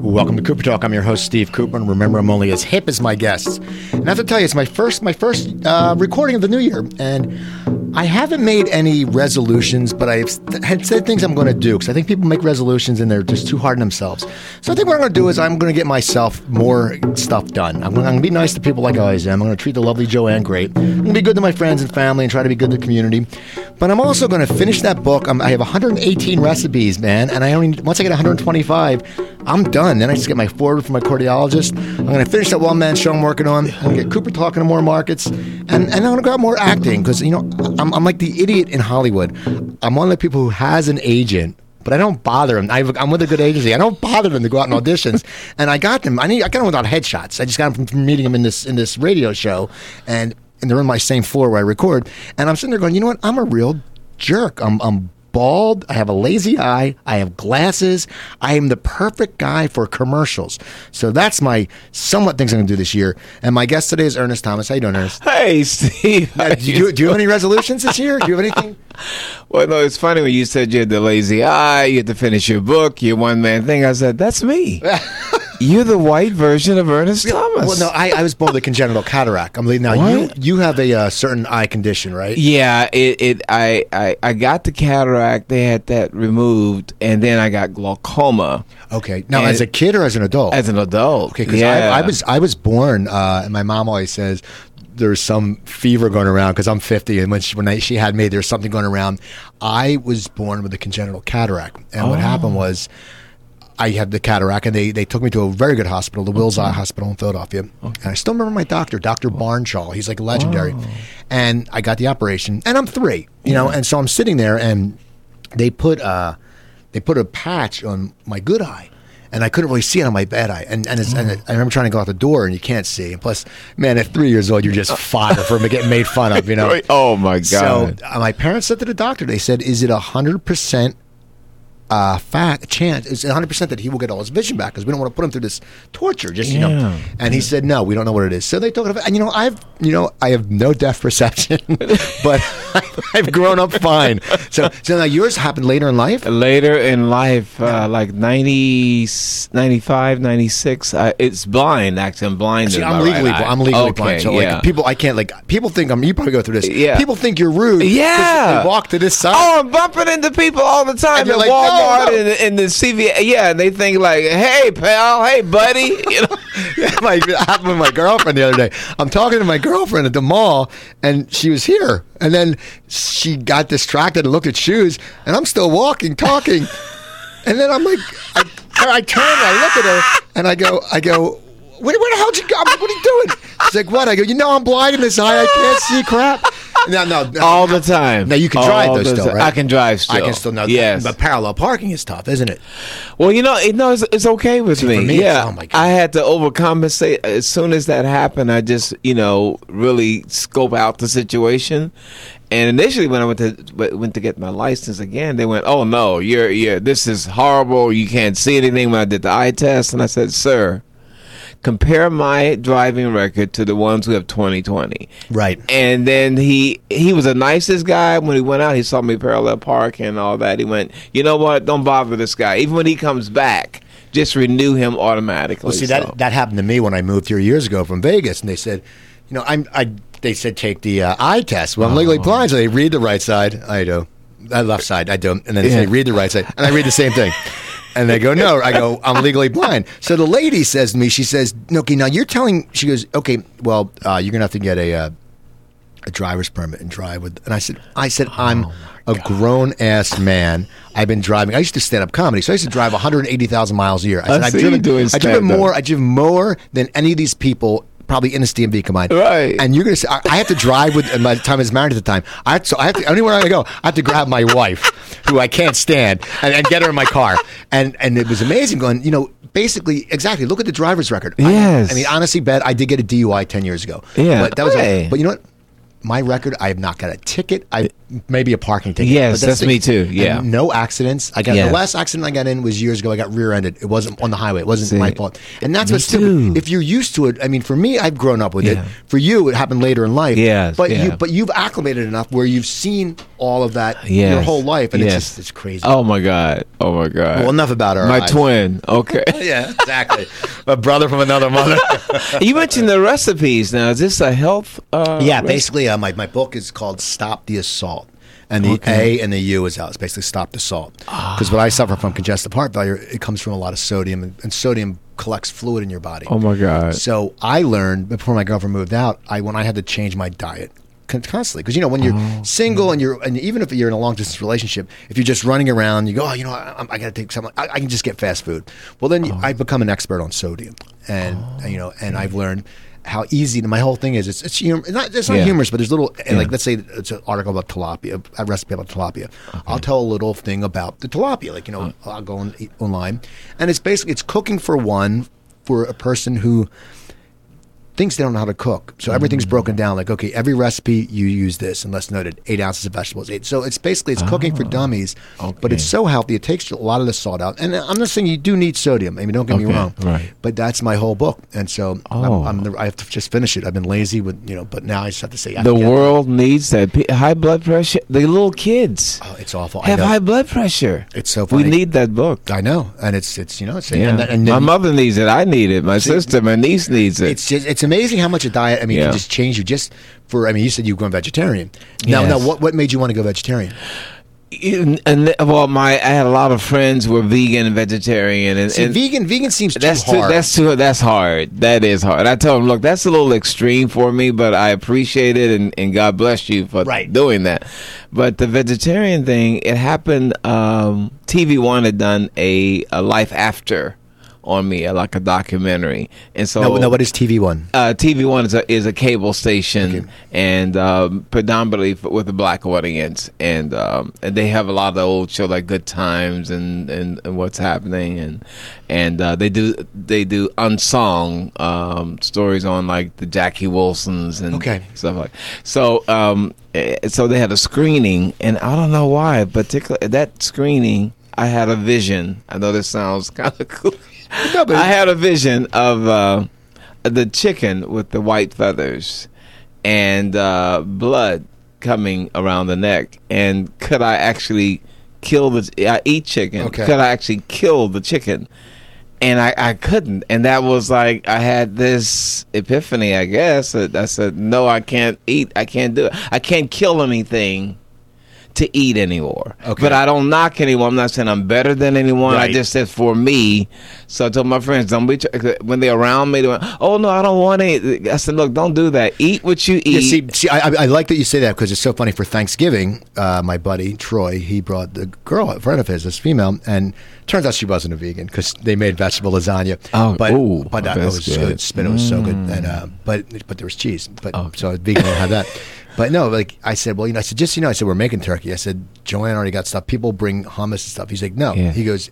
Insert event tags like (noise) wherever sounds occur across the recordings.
Welcome to Cooper Talk. I'm your host, Steve Cooper, and remember, I'm only as hip as my guests. And I have to tell you, it's my first, my first uh, recording of the new year, and I haven't made any resolutions, but I've had said things I'm going to do because I think people make resolutions and they're just too hard on themselves. So I think what I'm going to do is I'm going to get myself more stuff done. I'm going to be nice to people like I always am. I'm going to treat the lovely Joanne great. I'm going to be good to my friends and family and try to be good to the community. But I'm also going to finish that book. I'm, I have 118 recipes, man, and I only once I get 125, I'm done. Then I just get my forward from my cardiologist. I'm going to finish that one man show I'm working on. I'm going to get Cooper talking to more markets, and, and I'm going to go out more acting because you know I'm, I'm like the idiot in Hollywood. I'm one of the people who has an agent but I don't bother them. I, am with a good agency. I don't bother them to go out and auditions. (laughs) and I got them. I need. I got them without headshots. I just got them from meeting them in this in this radio show, and and they're on my same floor where I record. And I'm sitting there going, you know what? I'm a real jerk. I'm I'm bald. I have a lazy eye. I have glasses. I am the perfect guy for commercials. So that's my somewhat things I'm going to do this year. And my guest today is Ernest Thomas. How you doing, Ernest? Hey, Steve. Do, you, do you have any resolutions this year? Do you have anything? (laughs) Well, no, it's funny when you said you had the lazy eye, you had to finish your book, your one man thing. I said, that's me. (laughs) You're the white version of Ernest Thomas. Well, no, I, I was born with a congenital cataract. I'm leaving now what? you you have a uh, certain eye condition, right? Yeah, it, it I, I I got the cataract. They had that removed, and then I got glaucoma. Okay, now as a kid or as an adult? As an adult. Okay, because yeah. I, I, was I was born, uh, and my mom always says there's some fever going around because I'm 50, and when she, when I, she had me, there's something going around. I was born with a congenital cataract, and oh. what happened was I had the cataract, and they, they took me to a very good hospital, the Wills Eye Hospital in Philadelphia. Okay. And I still remember my doctor, Dr. Barnshaw. He's like legendary. Oh. And I got the operation, and I'm three, you yeah. know, and so I'm sitting there, and they put uh, they put a patch on my good eye. And I couldn't really see it on my bad eye, and and, oh. and I remember trying to go out the door, and you can't see. And plus, man, at three years old, you're just (laughs) fodder for getting made fun of, you know. (laughs) oh my god! So uh, my parents said to the doctor, they said, "Is it hundred percent uh, fact chance is 100 percent that he will get all his vision back because we don't want to put him through this torture. Just you know, and he said no, we don't know what it is. So they took it. And you know, I've you know I have no deaf perception, (laughs) but (laughs) I've grown up fine. So so now yours happened later in life. Later in life, uh, yeah. uh, like 90, 95, 96. Uh, it's blind. Actually, I'm blind. See, I'm legally right I'm legally okay, blind. So yeah. like people, I can't like people think I'm. You probably go through this. Yeah. People think you're rude. Yeah. Walk to this side. Oh, I'm bumping into people all the time. And you're like, Walmart no. and, the CV. Yeah, and they think like, "Hey, pal, hey, buddy." (laughs) You know, yeah, (laughs) my happened with my girlfriend the other day. I'm talking to my girlfriend at the mall, and she was here, and then she got distracted and looked at shoes, and I'm still walking, talking, (laughs) and then I'm like, I, I turn, and I look at her, and I go, I go. Where, where the hell did you go? I'm like, what are you doing? She's like, what? I go, you know, I'm blind in this eye. I can't see crap. (laughs) No, no. All the time. Now you can drive though still, right? I can drive still. I can still know. Yes. But parallel parking is tough, isn't it? Well, you know, it, no, it's, it's okay with me. me. Yeah. Oh my God. I had to overcompensate. As soon as that happened, I just, you know, really scope out the situation. And initially, when I went to went to get my license again, they went, "Oh no, you're yeah, this is horrible. You can't see anything." When I did the eye test, and I said, "Sir, compare my driving record to the ones who have 2020. Right. And then he he was the nicest guy when he went out. He saw me parallel park and all that. He went, you know what? Don't bother this guy. Even when he comes back, just renew him automatically. Well, see so. that that happened to me when I moved here years ago from Vegas, and they said, you know, I'm I. They said take the uh, eye test. Well, I'm legally oh. blind, so they read the right side. I do. Uh, left side, I do. And then they yeah. say read the right side, and I read the same thing. (laughs) And they go, no. I go, I'm legally blind. So the lady says to me, she says, okay, now you're telling, she goes, okay, well, uh, you're going to have to get a, uh, a driver's permit and drive with. And I said, I said, oh I'm a grown ass man. I've been driving. I used to stand up comedy, so I used to drive 180,000 miles a year. I said, I have driven, doing I driven more. I driven more than any of these people probably in a DMV combined. Right. And you're gonna say I, I have to drive with my time is married at the time. I have to, so I have to anywhere I go, I have to grab my wife, who I can't stand, and, and get her in my car. And and it was amazing going, you know, basically exactly look at the driver's record. Yes. I, I mean, honestly, bet I did get a DUI ten years ago. Yeah. But that was hey. but you know what? My record, I have not got a ticket. I maybe a parking ticket. Yes, that's, that's me too. Yeah, no accidents. I got yes. the last accident I got in was years ago. I got rear-ended. It wasn't on the highway. It wasn't See, my fault. And that's what's stupid. If you're used to it, I mean, for me, I've grown up with yeah. it. For you, it happened later in life. Yeah, but yeah. you but you've acclimated enough where you've seen all of that yes. your whole life, and yes. it's just it's crazy. Oh my god! Oh my god! Well, enough about her. My twin. Okay. (laughs) yeah, exactly. a brother from another mother. (laughs) you mentioned the recipes. Now, is this a health? Uh, yeah, basically, uh, my my book is called "Stop the Assault." And the okay. A and the U is out. It's basically stop the salt. Because ah. when I suffer from congestive heart failure, it comes from a lot of sodium, and, and, sodium collects fluid in your body. Oh my god! So I learned before my girlfriend moved out, I when I had to change my diet constantly because you know when you're oh, single and you're and even if you're in a long distance relationship if you're just running around you go oh you know I, I got to take something I, I, can just get fast food well then oh. I become an expert on sodium and oh, you know and I've learned how easy my whole thing is. It's it's, humor, it's not it's not yeah. humorous, but there's little and like let's say it's an article about tilapia, a recipe about tilapia. Okay. I'll tell a little thing about the tilapia. Like you know, uh. I'll go on, online, and it's basically it's cooking for one for a person who thinks they don't know how to cook. So everything's mm. broken down. Like, okay, every recipe you use this, unless noted, eight ounces of vegetables. Eight. So it's basically it's oh, cooking for oh, dummies, okay. but it's so healthy. It takes a lot of the salt out. And I'm not saying you do need sodium. I mean, don't get okay, me wrong. Right. But that's my whole book. And so oh. I'm, I'm, i have to just finish it. I've been lazy with you know, but now I just have to say the world that. needs that high blood pressure. The little kids. Oh, it's awful. Have high blood pressure. It's so funny. We need that book. I know, and it's it's you know, it's yeah. and, and then, my mother needs it. I need it. My see, sister, my niece needs it. It's just, it's amazing how much a diet. I mean, yeah. can just change you just for. I mean, you said you were going vegetarian. Now, yes. now, what what made you want to go vegetarian? and well, my I had a lot of friends who were vegan and vegetarian, and, See, and vegan vegan seems that's too hard. Too, that's too that's hard. That is hard. I tell them, look, that's a little extreme for me, but I appreciate it, and, and God bless you for right. doing that. But the vegetarian thing, it happened. Um, TV One had done a, a life after on me, uh, like a documentary. And so, no, no what is TV One? Uh, TV One is a is a cable station, okay. and um, predominantly with a black audience, and um, and they have a lot of the old show like Good Times and, and, and what's happening, and and uh, they do they do unsung um, stories on like the Jackie Wilsons and okay. stuff like. So um, eh, so they had a screening, and I don't know why, particularly that screening. I had a vision. I know this sounds (laughs) kind of cool. (laughs) No, I had a vision of uh, the chicken with the white feathers and uh, blood coming around the neck. And could I actually kill the? I eat chicken. Okay. Could I actually kill the chicken? And I, I couldn't. And that was like I had this epiphany. I guess I said, no, I can't eat. I can't do it. I can't kill anything to eat anymore. Okay. But I don't knock anyone. I'm not saying I'm better than anyone. Right. I just said for me. So I told my friends, don't be when they're around me. They went, oh no, I don't want it. I said, look, don't do that. Eat what you eat. Yeah, see, see I, I, like that you say that because it's so funny. For Thanksgiving, uh, my buddy Troy, he brought the girl, a friend of his, this female, and turns out she wasn't a vegan because they made vegetable lasagna. Oh, but ooh, but it was good. good. Spin, it was so good, and uh, but but there was cheese. But okay. so vegan didn't have that. (laughs) But no, like I said, well, you know, I said, just you know, I said we're making turkey. I said Joanne already got stuff. People bring hummus and stuff. He's like, no. Yeah. He goes,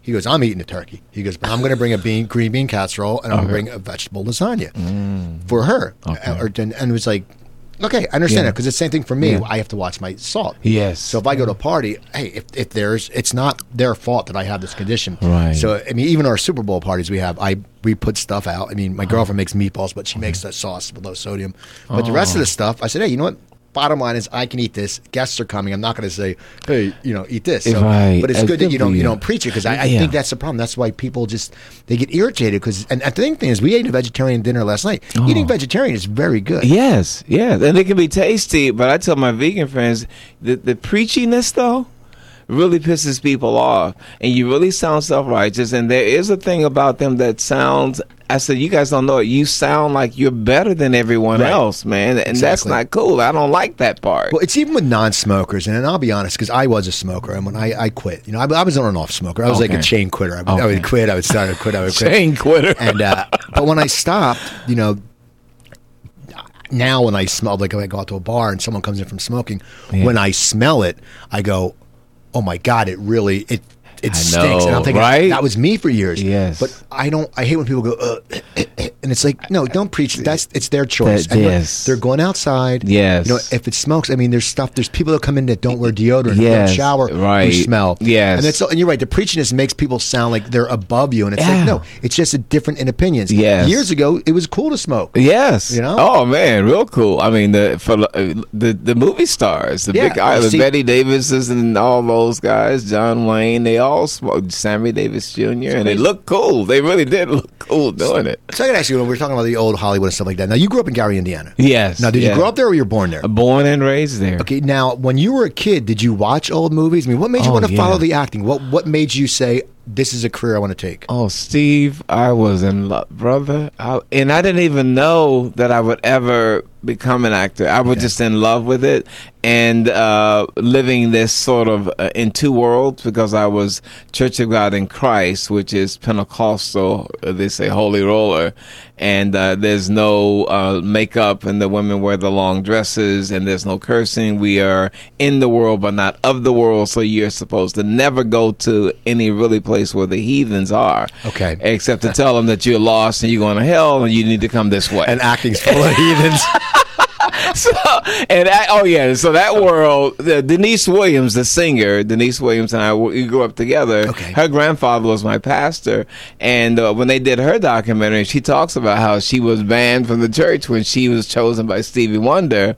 he goes, I'm eating a turkey. He goes, but I'm going to bring a bean, green bean casserole, and I'm okay. going to bring a vegetable lasagna mm. for her. Okay. Or, and, and it was like, Okay, I understand yeah. that because it's the same thing for me. Yeah. I have to watch my salt. Yes. So if I go to a party, hey, if, if there's, it's not their fault that I have this condition. Right. So I mean, even our Super Bowl parties we have, I we put stuff out. I mean, my oh. girlfriend makes meatballs, but she makes that sauce with low sodium. But oh. the rest of the oh. stuff, I said, hey, you know what? Bottom line is I can eat this. Guests are coming. I'm not going to say, hey, you know, eat this. So, right. But it's good that you don't you don't preach it because I, I yeah. think that's the problem. That's why people just they get irritated because and, the thing is we ate a vegetarian dinner last night. Oh. Eating vegetarian is very good. Yes, yes, and it can be tasty. But I tell my vegan friends the the preachiness though really pisses people off and you really sound self-righteous and there is a thing about them that sounds I said, you guys don't know it. You sound like you're better than everyone right. else, man, and exactly. that's not cool. I don't like that part. Well, it's even with non-smokers, and, and I'll be honest, because I was a smoker, and when I, I quit, you know, I, I was on and off smoker. I was okay. like a chain quitter. I, okay. I, would quit. I would start. I would quit. I would quit. chain quitter. And uh, but when I stopped, you know, now when I smell like I go out to a bar and someone comes in from smoking, yeah. when I smell it, I go, "Oh my god! It really it it stinks. And I'm thinking right? that was me for years. Yes. But I don't. I hate when people go, uh, (clears throat) and it's like, no, don't preach. That's it's their choice. That- And yes. they're going outside. Yes. You know, if it smokes, I mean, there's stuff. There's people that come in that don't wear deodorant, Yes, don't shower, who right. smell. Yes. And it's and you're right. The preachiness makes people sound like they're above you, and it's Yeah. like no, it's just a different in opinions. Yes. Years ago, it was cool to smoke. Yes. You know? Oh man, real cool. I mean, the for the the movie stars, the Yeah, big guys, the see- Bette Davises and all those guys, John Wayne, they all smoked. Sammy Davis Jr. and they look cool. They really did look cool doing it. So I to ask you, when we're talking about the old Hollywood and stuff like that. Now you grew up in Gary, Indiana. Yes. Now, did yeah. you grow up there or you were born there? Born and raised there. Okay, now when you were a kid, did you watch old movies? I mean, what made you Oh, want to yeah. follow the acting? What what made you say this is a career I want to take? Oh, Steve, I was in love, brother. I, and I didn't even know that I would ever become an actor. I was just in love with it and uh, living this sort of uh, in two worlds because I was Church of God in Christ, which is Pentecostal, uh, they say holy roller. And uh, there's no uh, makeup, and the women wear the long dresses, and there's no cursing. We are in the world, but not of the world. So you're supposed to never go to any really place where the heathens are. Okay. Except to tell them that you're lost and you're going to hell and you need to come this way. And acting's full of heathens. (laughs) (laughs) so, and I, oh yeah, so that world, the, Deniece Williams, the singer, Deniece Williams and I, we grew up together. Okay. Her grandfather was my pastor, and uh, when they did her documentary, she talks about how she was banned from the church when she was chosen by Stevie Wonder.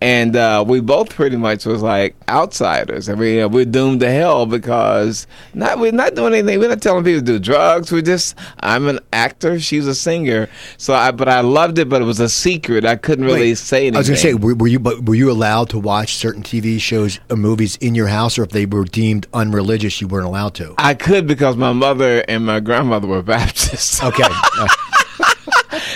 And uh, we both pretty much was like outsiders. I mean, uh, we're doomed to hell because not we're not doing anything. We're not telling people to do drugs. We're just I'm an actor. She's a singer. So I, but I loved it. But it was a secret. I couldn't really Wait, say anything. I was going to say, were, were you but were you allowed to watch certain TV shows or movies in your house, or if they were deemed unreligious, you weren't allowed to? I could because my mother and my grandmother were (laughs) Baptists. Okay. (laughs) Uh,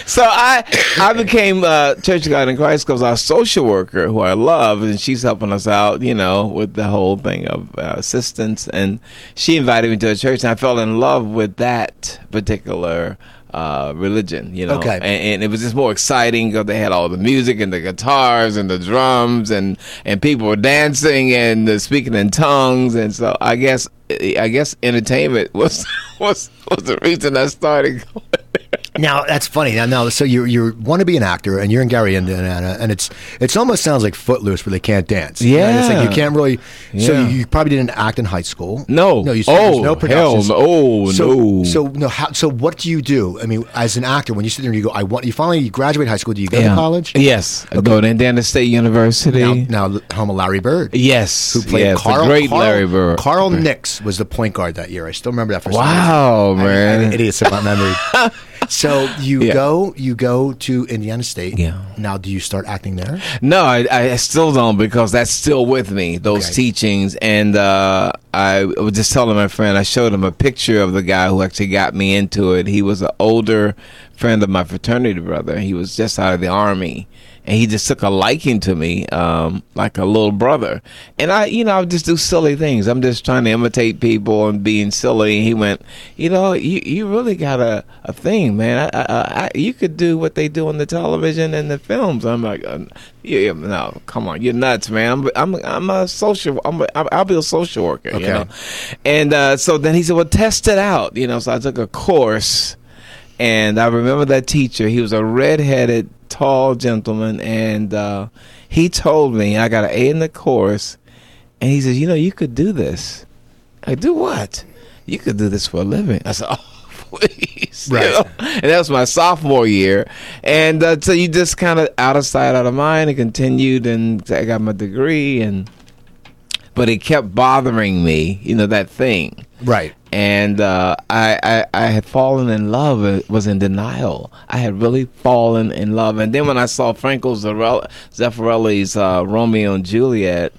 So I I became uh, Church of God in Christ because our social worker, who I love, and she's helping us out, you know, with the whole thing of uh, assistance. And she invited me to a church, and I fell in love with that particular uh, religion, you know. Okay. And, and it was just more exciting because they had all the music and the guitars and the drums, and and people were dancing and uh, speaking in tongues. And so I guess I guess entertainment (laughs) was was was the reason I started going. Now that's funny. Now, now, so you you want to be an actor, and you're in Gary, Indiana, and it's it's almost sounds like Footloose, where they can't dance. You know, it's like you can't really. So Yeah. you, you probably didn't act in high school. No. no. You Oh, no hell productions. no. Oh, so, no. So no. How, so what do you do? I mean, as an actor, when you sit there and you go, I want. You finally you graduate high school. Do you go to college? Yes. I go to Indiana State University. Now, now home of Larry Bird. yes. Who played yes, the Carl? great Carl, Larry Bird. Carl Nicks was the point guard that year. I still remember that for. Wow, I- man. I, idiots in my memory. (laughs) so you Yeah. go, you go to Indiana State. Yeah. Now, do you start acting there? No, I, I still don't because that's still with me. Those Okay. teachings, and uh, I was just telling my friend. I showed him a picture of the guy who actually got me into it. He was an older friend of my fraternity brother. He was just out of the army, and he just took a liking to me, um, like a little brother. And I, you know, I just do silly things. I'm just trying to imitate people and being silly. And he went, you know, you you really got a, a thing, man. I, I, I, you could do what they do on the television and the films. I'm like, uh, yeah, no, come on, you're nuts, man. I'm I'm I'm a social. I'm a, I'll be a social worker, you Okay. know. And uh, so then he said, well, test it out, you know. So I took a course. And I remember that teacher. He was a red-headed, tall gentleman, and uh, he told me I got an A in the course, and he says, "You know, you could do this." I do what? You could do this for a living. I said, "Oh, (laughs) please!" you Right. know? And that was my sophomore year, and uh, so you just kind of out of sight, out of mind, and continued, and I got my degree, and but it kept bothering me, you know, that thing Right. And uh, I, I I had fallen in love. uh, Was in denial. I had really fallen in love, and then when I saw Franco Zeffirelli's uh, Romeo and Juliet,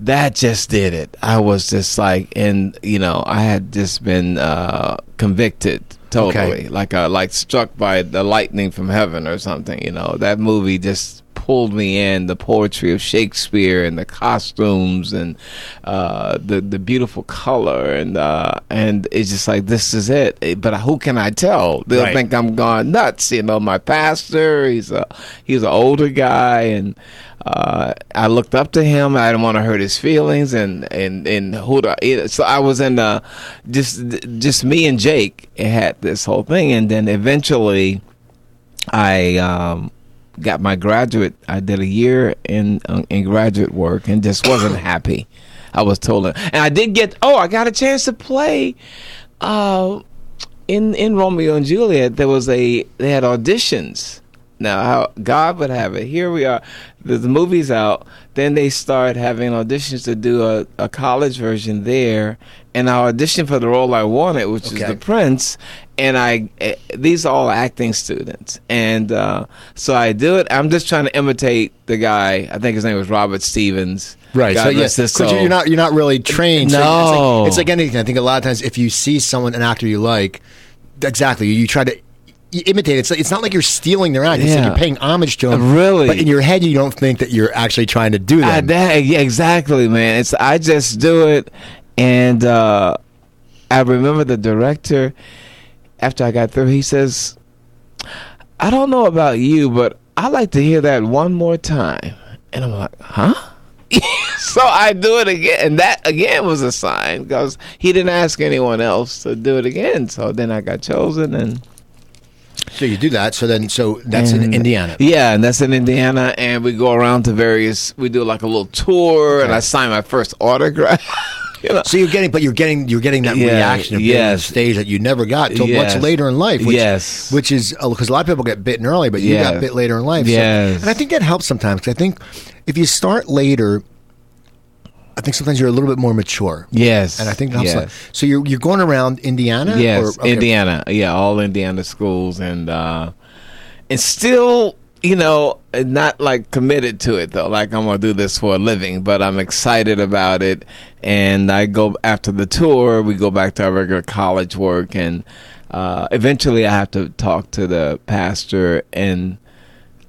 that just did it. I was just like, and you know, I had just been uh, convicted totally, Okay. like uh, like struck by the lightning from heaven or something. You know, that movie just pulled me in. The poetry of Shakespeare and the costumes and uh, the the beautiful color and uh, and it's just like this is it. But who can I tell? They'll right. think I'm gone nuts. You know, my pastor. He's a he's an older guy and. Uh, I looked up to him. I didn't want to hurt his feelings, and and and who the, so I was in the just just me and Jake had this whole thing, and then eventually I um, got my graduate. I did a year in uh, in graduate work and just wasn't (coughs) happy. I was told, and I did get. Oh, I got a chance to play. Uh, in in Romeo and Juliet, there was a they had auditions. Now, how God would have it. Here we are. The, the movie's out. Then they start having auditions to do a, a college version there, and I auditioned for the role I wanted, which okay. is the prince and I eh, these are all acting students, and uh, so I do it. I'm just trying to imitate the guy. I think his name was Robert Stephens. Right. God so yes, so you're not you're not really trained. No. So it's, like, it's like anything. I think a lot of times if you see someone an actor you like, exactly you try to imitate. It's it's not like you're stealing their act. It's yeah. like you're paying homage to them. Really, but in your head, you don't think that you're actually trying to do that. That yeah, exactly, man. It's I just do it, and uh, I remember the director after I got through, he says, I don't know about you, but I like to hear that one more time. And I'm like, huh? (laughs) so I do it again. And that again was a sign because he didn't ask anyone else to do it again. So then I got chosen and. So you do that. So then, so that's and, in Indiana. Yeah, and that's in Indiana, and we go around to various. We do like a little tour, okay. and I sign my first autograph. (laughs) you know? So you're getting, but you're getting, you're getting that yeah, reaction of yes. stage that you never got until yes. much later in life. Which, yes, which is because uh, a lot of people get bitten early, but you yes. got bit later in life. Yes, so, and I think that helps sometimes. Because I think if you start later, I think sometimes you're a little bit more mature. Yes, and I think that's yes. so. You're you're going around Indiana. Yes, or, okay. Indiana. Yeah, all Indiana schools, and uh, and still you know, not like committed to it though. Like I'm gonna do this for a living, but I'm excited about it. And I go after the tour. We go back to our regular college work, and uh, eventually I have to talk to the pastor. And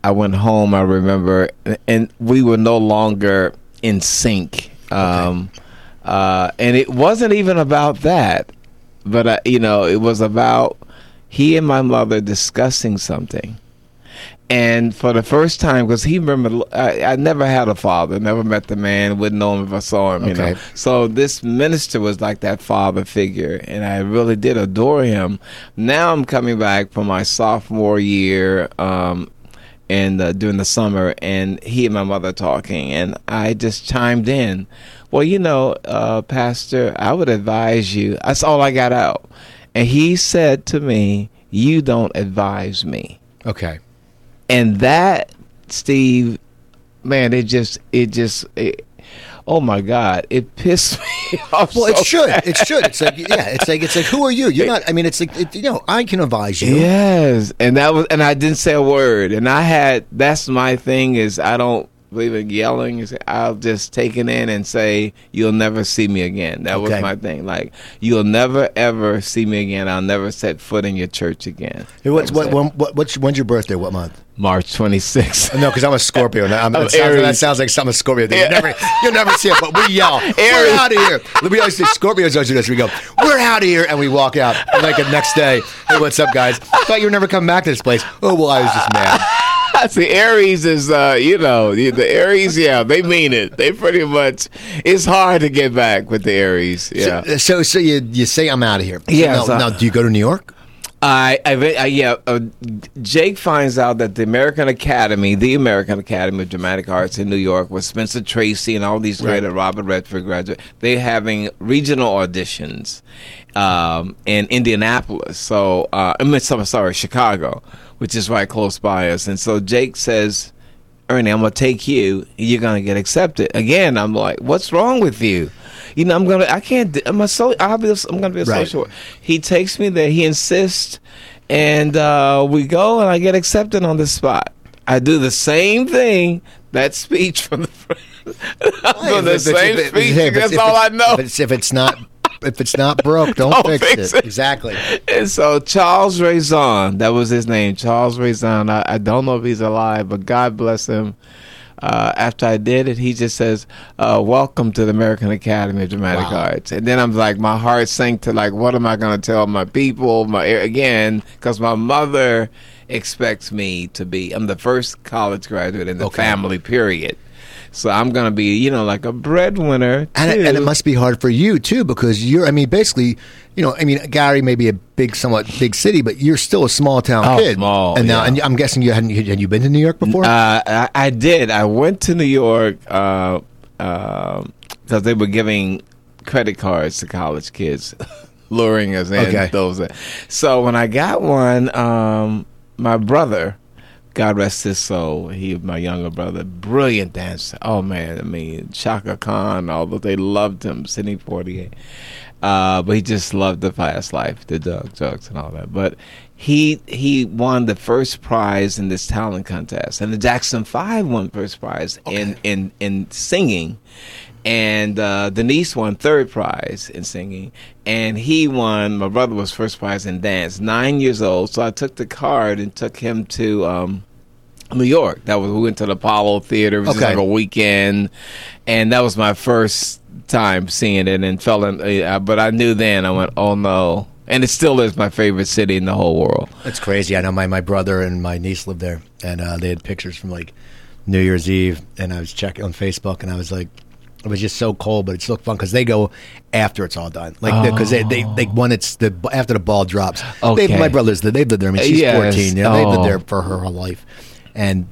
I went home. I remember, and we were no longer in sync. Um, okay. uh, and it wasn't even about that, but uh, you know, it was about he and my mother discussing something and for the first time, because he remembered, I, I, never had a father, never met the man, wouldn't know him if I saw him, you okay. know. So this minister was like that father figure, and I really did adore him. Now I'm coming back for my sophomore year, um, and uh, during the summer, and he and my mother talking, and I just chimed in. Well, you know, uh, Pastor, I would advise you. That's all I got out, and he said to me, "You don't advise me." Okay and that Steve, man, it just it just it, oh my god, it pissed (laughs) me off. Well, so it should. Bad. It should. It's like yeah, it's like it's like who are you? You're not. I mean, it's like it, you know, I can advise you. Yes, and that was, and I didn't say a word, and I had. That's my thing is I don't believe in yelling. I'll just take it in and say, "You'll never see me again." That okay. was my thing. Like, you'll never ever see me again. I'll never set foot in your church again. Hey, what's what, when, what, what's when's your birthday? What month? March 26th. No, because I'm a Scorpio. (laughs) I'm, oh, that, sounds, that, sounds, like some Scorpio. Yeah. You never, you'll never see it, but we yell, (laughs) Aries. "We're out of here!" We always say Scorpios do this. We go, "We're out of here," and we walk out. And like the next day, "Hey, what's up, guys? Thought you were never coming back to this place." Oh well, I was just mad. (laughs) See, Aries is, uh, you know, the Aries, yeah, they mean it. They pretty much, it's hard to get back with the Aries. Yeah. So, so, so you, you say I'm out of here. Yeah. Now, now, do you go to New York? I, I, I yeah. Uh, Jake finds out that the American Academy, the American Academy of Dramatic Arts in New York, with Spencer Tracy and all these great right. Robert Redford graduate, they're having regional auditions um, in Indianapolis. So uh, I mean, sorry, Chicago which is right close by us. And so Jake says, Ernie, I'm gonna take you. You're gonna get accepted. Again, I'm like, what's wrong with you? You know, I'm gonna, I can't. I'm a so, I'll be, I'm gonna be a right. social. He takes me there. He insists, and uh, we go, and I get accepted on the spot. I do the same thing. That speech from the. (laughs) I do the same speech. That's all I know. But if it's not if it's not broke, don't, (laughs) don't fix, fix it. it. Exactly. And so Charles Raison, that was his name, Charles Raison. I, I don't know if he's alive, but God bless him. Uh, after I did it, he just says, uh, "Welcome to the American Academy of Dramatic wow. Arts." And then I'm like, my heart sank to like, what am I going to tell my people? My again, because my mother expects me to be. I'm the first college graduate in the okay. family. Period. So I'm going to be, you know, like a breadwinner. And it, and it, must be hard for you too, because you're. I mean, basically, you know, I mean, Gary may be a big, somewhat big city, but you're still a small town oh, kid. Small, and now, yeah. and I'm guessing you hadn't. Had you been to New York before? Uh, I, I, did. I went to New York because uh, uh, they were giving credit cards to college kids, (laughs) luring us in. Okay. Those. So when I got one, um, my brother God rest his soul. He, my younger brother, brilliant dancer. Oh man, I mean Chaka Khan. Although they loved him, Sidney Poitier, uh, but he just loved the fast life, the drugs, drugs, and all that. But he he won the first prize in this talent contest, and the Jackson Five won first prize okay. in in in singing, and uh, Deniece won third prize in singing, and he won. My brother was first prize in dance. Nine years old, so I took the card and took him to um, New York. That was we went to the Apollo Theater. It was okay. like a weekend, and that was my first time seeing it and fell in. Uh, but I knew then. I went, oh no. And it still is my favorite city in the whole world. It's crazy. I know my, my brother and my niece lived there, and uh, they had pictures from like New Year's Eve, and I was checking on Facebook, and I was like, it was just so cold, but it's so fun because they go after it's all done, like because oh. they, they they oh. when it's the after the ball drops. Okay. They, my brothers, they've lived there. I mean, she's yes. fourteen. Yeah, oh. they've lived there for her oh. whole life, and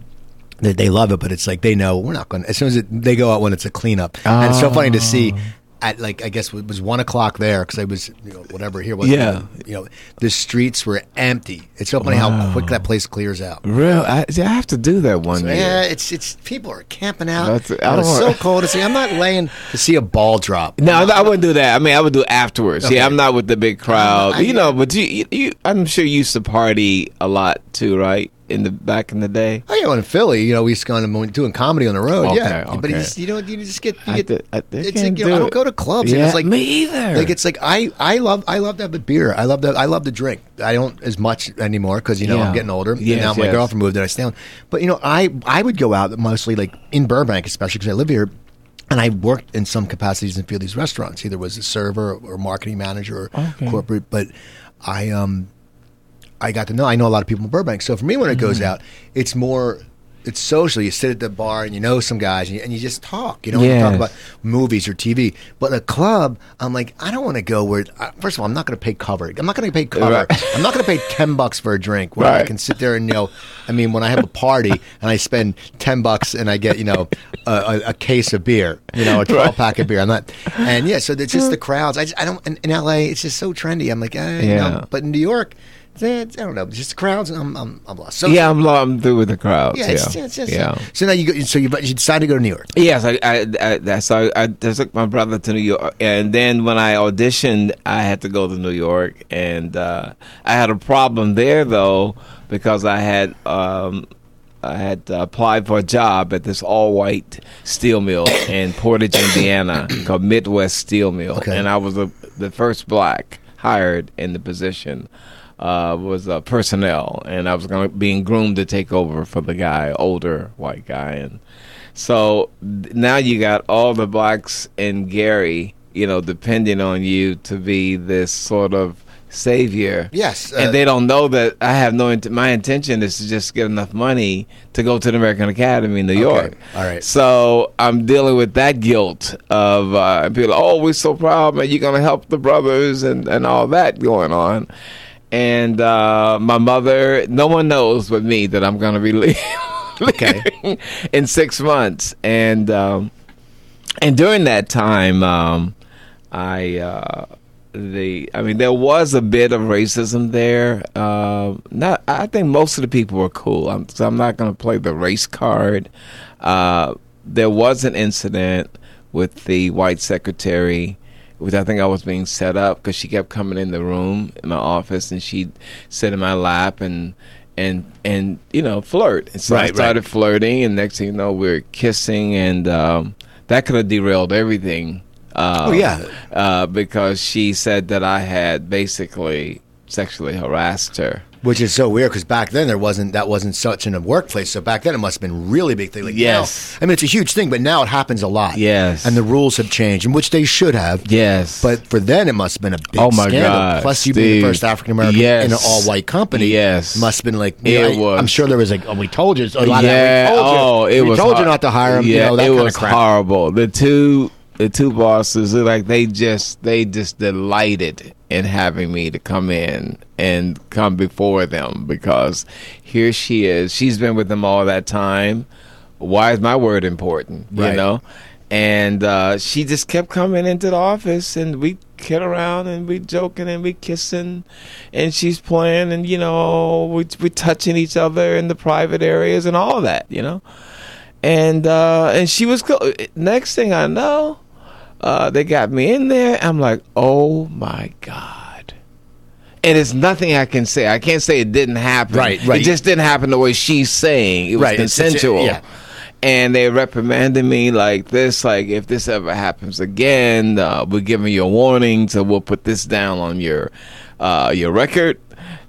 they, they love it. But it's like they know we're not going. As soon as it, they go out when it's a cleanup, oh. and it's so funny to see oh. At like I guess it was one o'clock there because I was you know whatever here was yeah you know the streets were empty. It's so funny wow. how quick that place clears out. Real, I, I have to do that one. So, yeah, it's it's people are camping out. That's, I oh, it's so cold to see. I'm not laying to see a ball drop. No, I wouldn't do that. I mean, I would do afterwards. Okay. Yeah, I'm not with the big crowd. I, you know, but you, you, I'm sure you used to party a lot too, right? In the back in the day? Oh yeah, in Philly, you know, we used to go on doing comedy on the road. Okay, yeah, okay. but you, just, you know, you just get. You get I, I, it's like, you know, do I don't go to clubs. Yeah, it's like me either. Like it's like I, I love I love to have a beer. I love that I love to drink. I don't as much anymore because you know yeah. I'm getting older. Yes, and now my yes. girlfriend moved and I stay on. But you know, I I would go out mostly like in Burbank, especially because I live here. And I worked in some capacities in a few of these restaurants, either was a server or marketing manager or okay. corporate. But I um I got to know. I know a lot of people in Burbank. So for me, when it goes mm-hmm. out, it's more it's social. You sit at the bar and you know some guys and you, and you just talk. You know, you talk about movies or TV. But a club, I'm like, I don't want to go where. First of all, I'm not going to pay cover. I'm not going to pay cover. Right. I'm not going to pay ten bucks for a drink where right. I can sit there and you know. I mean, when I have a party (laughs) and I spend ten bucks and I get you know a, a, a case of beer, you know, a twelve pack of beer. I'm not. And yeah, so it's just the (laughs) crowds. I, just, I don't in, in, LA. It's just so trendy. I'm like, eh, yeah. You know, but in New York I don't know, just the crowds. I'm, I'm, I'm lost. So, yeah, I'm, I'm through with the crowds. Yeah, it's, yeah. It's yeah. So now you go, so you, you decided to go to New York. Yes, I, I, I so I, I took my brother to New York, and then when I auditioned, I had to go to New York, and uh, I had a problem there though because I had. Um, I had applied for a job at this all-white steel mill in Portage, Indiana, (coughs) called Midwest Steel Mill, okay. and I was a, the first black hired in the position uh, was uh, personnel, and I was going being groomed to take over for the guy, older white guy, and so now you got all the blacks and Gary, you know, depending on you to be this sort of savior. Yes, uh, and they don't know that I have no. Int- my intention is to just get enough money to go to the American Academy in New York. All right. So I'm dealing with that guilt of uh, people. Oh, we're so proud, man! You're gonna help the brothers and and all that going on and uh, my mother. No one knows but me that I'm going to be (laughs) leaving okay. in six months, and um, and during that time, um, I. Uh, the I mean there was a bit of racism there. Uh, not I think most of the people were cool. I'm, so I'm not going to play the race card. Uh, there was an incident with the white secretary which I think I was being set up because she kept coming in the room in my office and she'd sit in my lap and and and you know flirt. And so right, I started right. flirting, and next thing you know, we are kissing, and um, that could have derailed everything. Uh, oh yeah, uh, because she said that I had basically sexually harassed her. Which is so weird because back then there wasn't that wasn't such in a workplace. So back then it must have been really big thing. Like yes, now, I mean it's a huge thing, but now it happens a lot. Yes, and the rules have changed, and which they should have. Yes, but for then it must have been a big oh my scandal. God, Plus, you being the first African American yes. in an all white company. Yes, must have been like it know, was. I'm sure there was like, oh, we told you. A yeah. lot of that, we told oh, you. it we was. told hor- you not to hire him. Yeah, you know, that it kind was of crap. horrible. The two. The two bosses, like they just they just delighted in having me to come in and come before them because here she is. She's been with them all that time. Why is my word important? You Right. know? And uh, she just kept coming into the office and we kid around and we joking and we kissing and she's playing and you know we we touching each other in the private areas and all that, you know? And uh, and she was co- next thing I know, uh, they got me in there. I'm like, oh my god. And it's nothing I can say. I can't say it didn't happen. Right, right. It just didn't happen the way she's saying. It was Right, it's- it's- consensual. yeah. And they reprimanded me like this, like if this ever happens again, uh, we're giving you a warning, so we'll put this down on your uh, your record.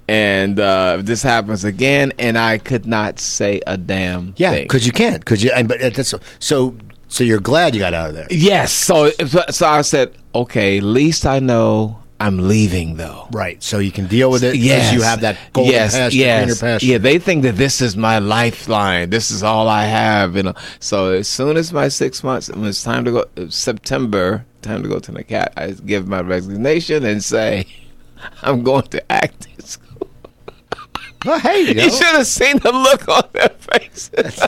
And uh, if this happens again, and I could not say a damn Yeah, because you can't. Because you. And, but that's so. So you're glad you got out of there. Yes. So so I said, okay, least I know I'm leaving though. Right. So you can deal with it. 'cause Yes. You have that golden yes, pasture, yes. pasture. Yeah, they think that this is my lifeline. This is all I have. You know. So as soon as my six months, when it's time to go, September, time to go to the cat, I give my resignation and say, (laughs) I'm going to acting school. (laughs) Well, hey, you. You should have seen the look on their faces.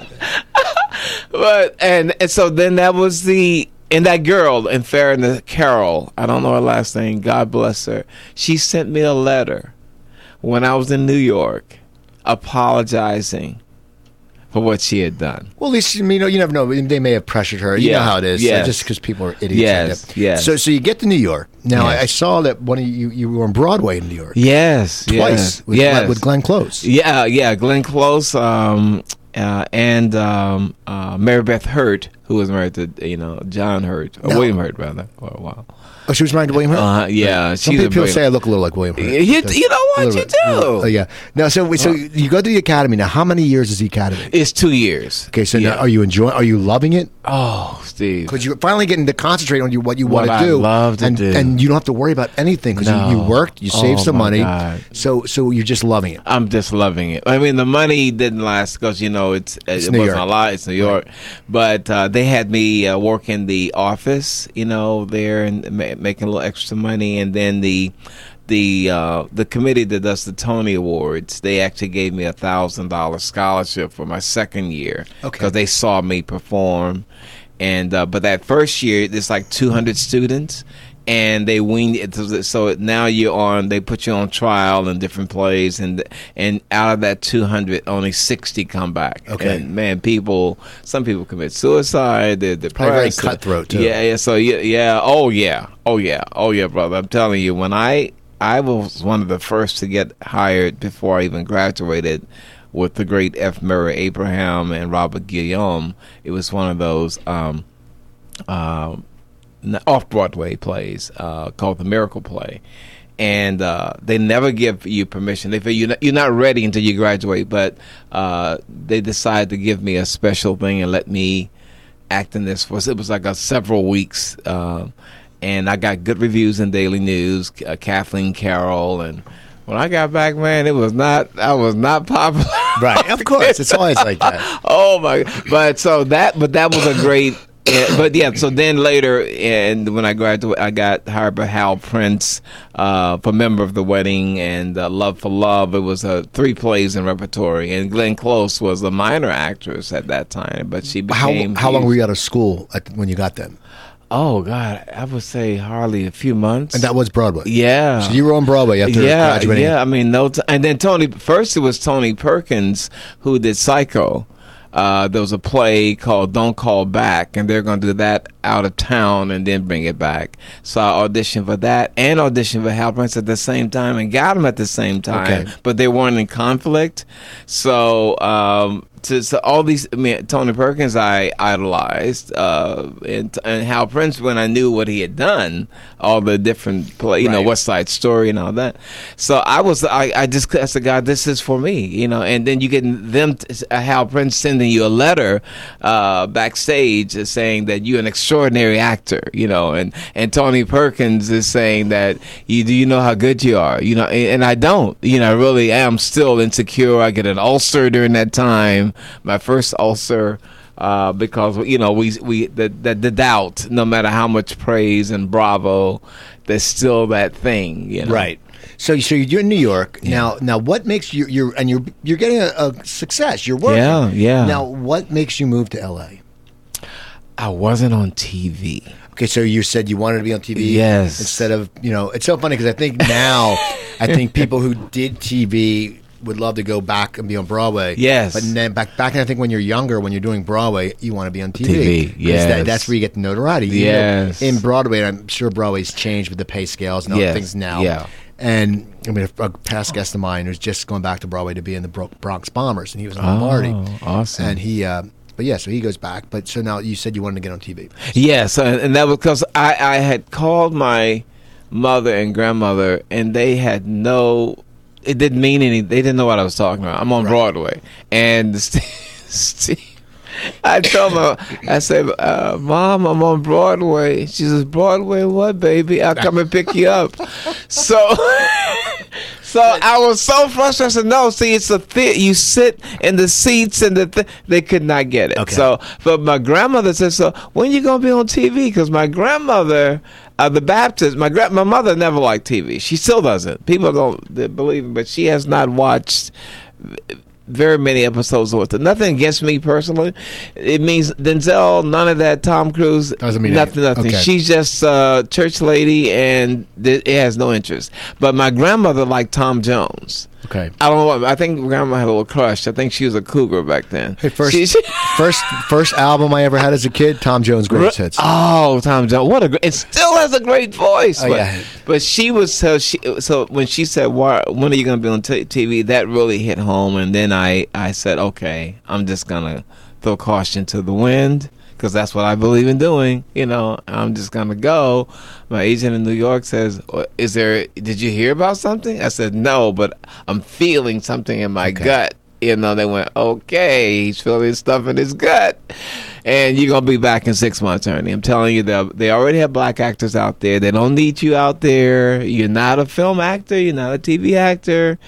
(laughs) but and, and so then that was the and that girl in fairness Carol, I don't know her last name, God bless her. She sent me a letter when I was in New York apologizing for what she had done. Well, at least you know you never know. They may have pressured her. You Yeah. know how it is. Yes. Just because people are idiots. Yes, like yes. So, so you get to New York. Now, I, Yes. I saw that one of you you were on Broadway in New York Yes, twice yes, with, yes. Glenn, with Glenn Close. Yeah, yeah, Glenn Close, um, uh, and um, uh, Mary Beth Hurt, who was married to you know John Hurt or No. William Hurt rather for a while. Oh, she was married to William Hurt. Uh, yeah, Some people brilliant- say I look a little like William Hurt. You- you- you know what? You bit. do. Oh yeah. Now, so so you go to the academy. Now, how many years is the academy? It's two years. Okay, so Yeah. now are you enjoying? Are you loving it? Oh, Steve. Because you're finally getting to concentrate on you what you What want I to do, love to and do. and you don't have to worry about anything because you, you worked, you saved Oh, some money, God. so so you're just loving it. I'm just loving it. I mean, the money didn't last because you know it's, it New wasn't York. a lot. It's New York, but uh, they had me uh, work in the office, you know, there and ma- making a little extra money, and then the the uh, the committee that does the Tony Awards, they actually gave me a thousand dollar scholarship for my second year Okay. because they saw me perform, and uh, but that first year there's like 200 students. And they wean it, so now you're on. They put you on trial in different plays, and and out of that 200, only 60 come back. Okay. and man, people, some people commit suicide. They're Probably very cutthroat, too. Yeah, yeah. So yeah, yeah. Oh yeah, oh yeah, oh yeah, brother. I'm telling you, when I I was one of the first to get hired before I even graduated with the great F. Murray Abraham and Robert Guillaume. It was one of those um, um, off Broadway plays uh, called the Miracle Play. And uh, they never give you permission. They feel you're not, you're not ready until you graduate, but uh, they decided to give me a special thing and let me act in this. Was it was like a several weeks, uh, and I got good reviews in Daily News. Uh, Kathleen Carroll, and when I got back, man, it was not. I was not popular. Right, of course, it's always like that. (laughs) oh my! But so that, but that was a great. Yeah, but yeah, so then later, and when I graduated, I got hired by Hal Prince uh, for member of the wedding and uh, Love for Love. It was uh, three plays in repertory, and Glenn Close was a minor actress at that time, but she How became. how long were you out of school at, when you got them? Oh God, I would say hardly a few months. And that was Broadway. yeah. So you were on Broadway after yeah, graduating. Yeah, I mean, no. T- and then Tony. First, it was Tony Perkins who did Psycho. Uh, there was a play called "Don't Call Back," and they're going to do that out of town and then bring it back. So I auditioned for that and auditioned for Hal Prince at the same time and got them at the same time, Okay. but they weren't in conflict. So um, to, to, all these. I mean, Tony Perkins, I idolized, uh, and, and Hal Prince when I knew what he had done, all the different play, you right. know, West Side Story and all that. So I was, I, I just I said, God, this is for me, you know. And then you get them, uh, Hal Prince sending you a letter uh, backstage saying that you're an extraordinary actor, you know, and and Tony Perkins is saying that you do you know how good you are, you know, and, and I don't, you know, I really am still insecure. I get an ulcer during that time my first ulcer. Uh, because you know we we the, the, the doubt no matter how much praise and bravo there's still that thing you know? right. So so you're in New York. Yeah. now now what makes you you're and you're you're getting a, a, success. You're working. Yeah yeah. Now what makes you move to LA I wasn't on TV okay so you said you wanted to be on TV yes. instead of you know it's so funny because I think now I think (laughs) people who did TV would love to go back and be on Broadway. Yes, but then back back, I think when you're younger, when you're doing Broadway, you want to be on TV. TV, yes. That, that's where you get the notoriety. Yes, you know, in Broadway, I'm sure Broadway's changed with the pay scales and other yes. things now. Yeah. And I mean, a past guest of mine who's just going back to Broadway to be in the Bronx Bombers, and he was on. Oh, awesome! And he, uh, but yeah, so he goes back. But so now you said you wanted to get on TV. Yes, and that was because I, I had called my mother and grandmother, and they had no it didn't mean anything. They didn't know what I was talking about. I'm on right. Broadway, and (laughs) Steve, I told her, I said, uh, "Mom, I'm on Broadway." She says, "Broadway, what, baby? I'll come and pick you up." so. (laughs) So I was so frustrated. I said, "No, see, it's a thing. You sit in the seats, and the th- they could not get it." Okay. So, but my grandmother said, "So when you gonna be on TV?" Because my grandmother uh, the Baptist, my gra- my mother never liked TV. She still doesn't. People don't believe, me, but she has not watched very many episodes worth. It. Nothing against me personally. It means Denzel, none of that. Tom Cruise, doesn't mean nothing. Anything. Nothing. Okay. She's just a church lady, and it has no interest. But my grandmother liked Tom Jones. Okay. I don't know what. I think grandma had a little crush. I think she was a cougar back then. Hey, first, she, she, (laughs) first, first album I ever had as a kid, Tom Jones' greatest hits. Oh, Tom Jones! What a! It still has a great voice. Oh, but, yeah. but she was so she so when she said, "Why? When are you going to be on t- TV?" That really hit home. And then I I said, "Okay, I'm just gonna throw caution to the wind." Because that's what I believe in doing. You know, I'm just gonna go. My agent in New York says, "Is there? Did you hear about something?" I said, "No, but I'm feeling something in my okay. gut." You know, they went, "Okay, he's feeling stuff in his gut." And you're gonna be back in six months, Ernie. I'm telling you, they they already have black actors out there. They don't need you out there. You're not a film actor. You're not a TV actor.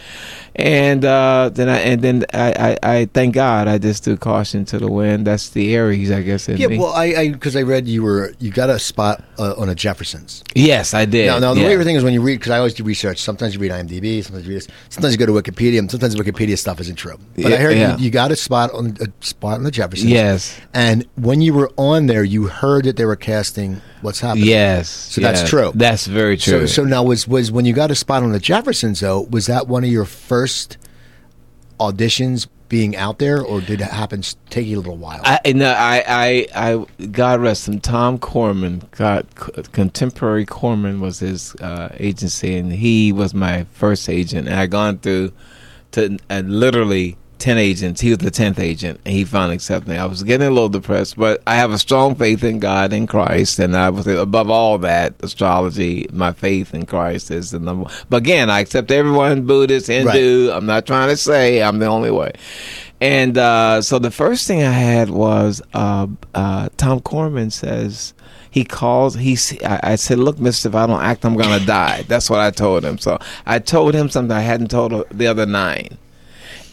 And uh, then I and then I, I, I, thank God I just threw caution to the wind. That's the Aries, I guess. yeah, me. well, I because I, I, read you were you got a spot uh, on a Jeffersons. Yes, I did. Now, now the yeah. way everything is when you read because I always do research. Sometimes you read IMDb, sometimes you read this, sometimes you go to Wikipedia, and sometimes Wikipedia stuff isn't true. But yeah, I heard yeah. you, you, got a spot on a spot on the Jeffersons. Yes, and when you were on there, you heard that they were casting what's happening. Yes, so yes. that's true. That's very true. So, so now was was when you got a spot on the Jeffersons though? Was that one of your first auditions being out there, or did it happen take you a little while? I no, I, I, I God rest him. Tom Korman, God, Contemporary Korman was his uh, agency, and he was my first agent. And I gone through to uh, literally 10 agents. He was the 10th agent, and he finally accepted me. I was getting a little depressed, but I have a strong faith in God and Christ, and I was above all that, astrology, my faith in Christ is the number. But again, I accept everyone, Buddhist, Hindu. Right. I'm not trying to say I'm the only way. And uh, so the first thing I had was uh, uh, Tom Korman says, he calls he I, I, said look mister if i don't act i'm gonna die that's what i told him so i told him something i hadn't told the other nine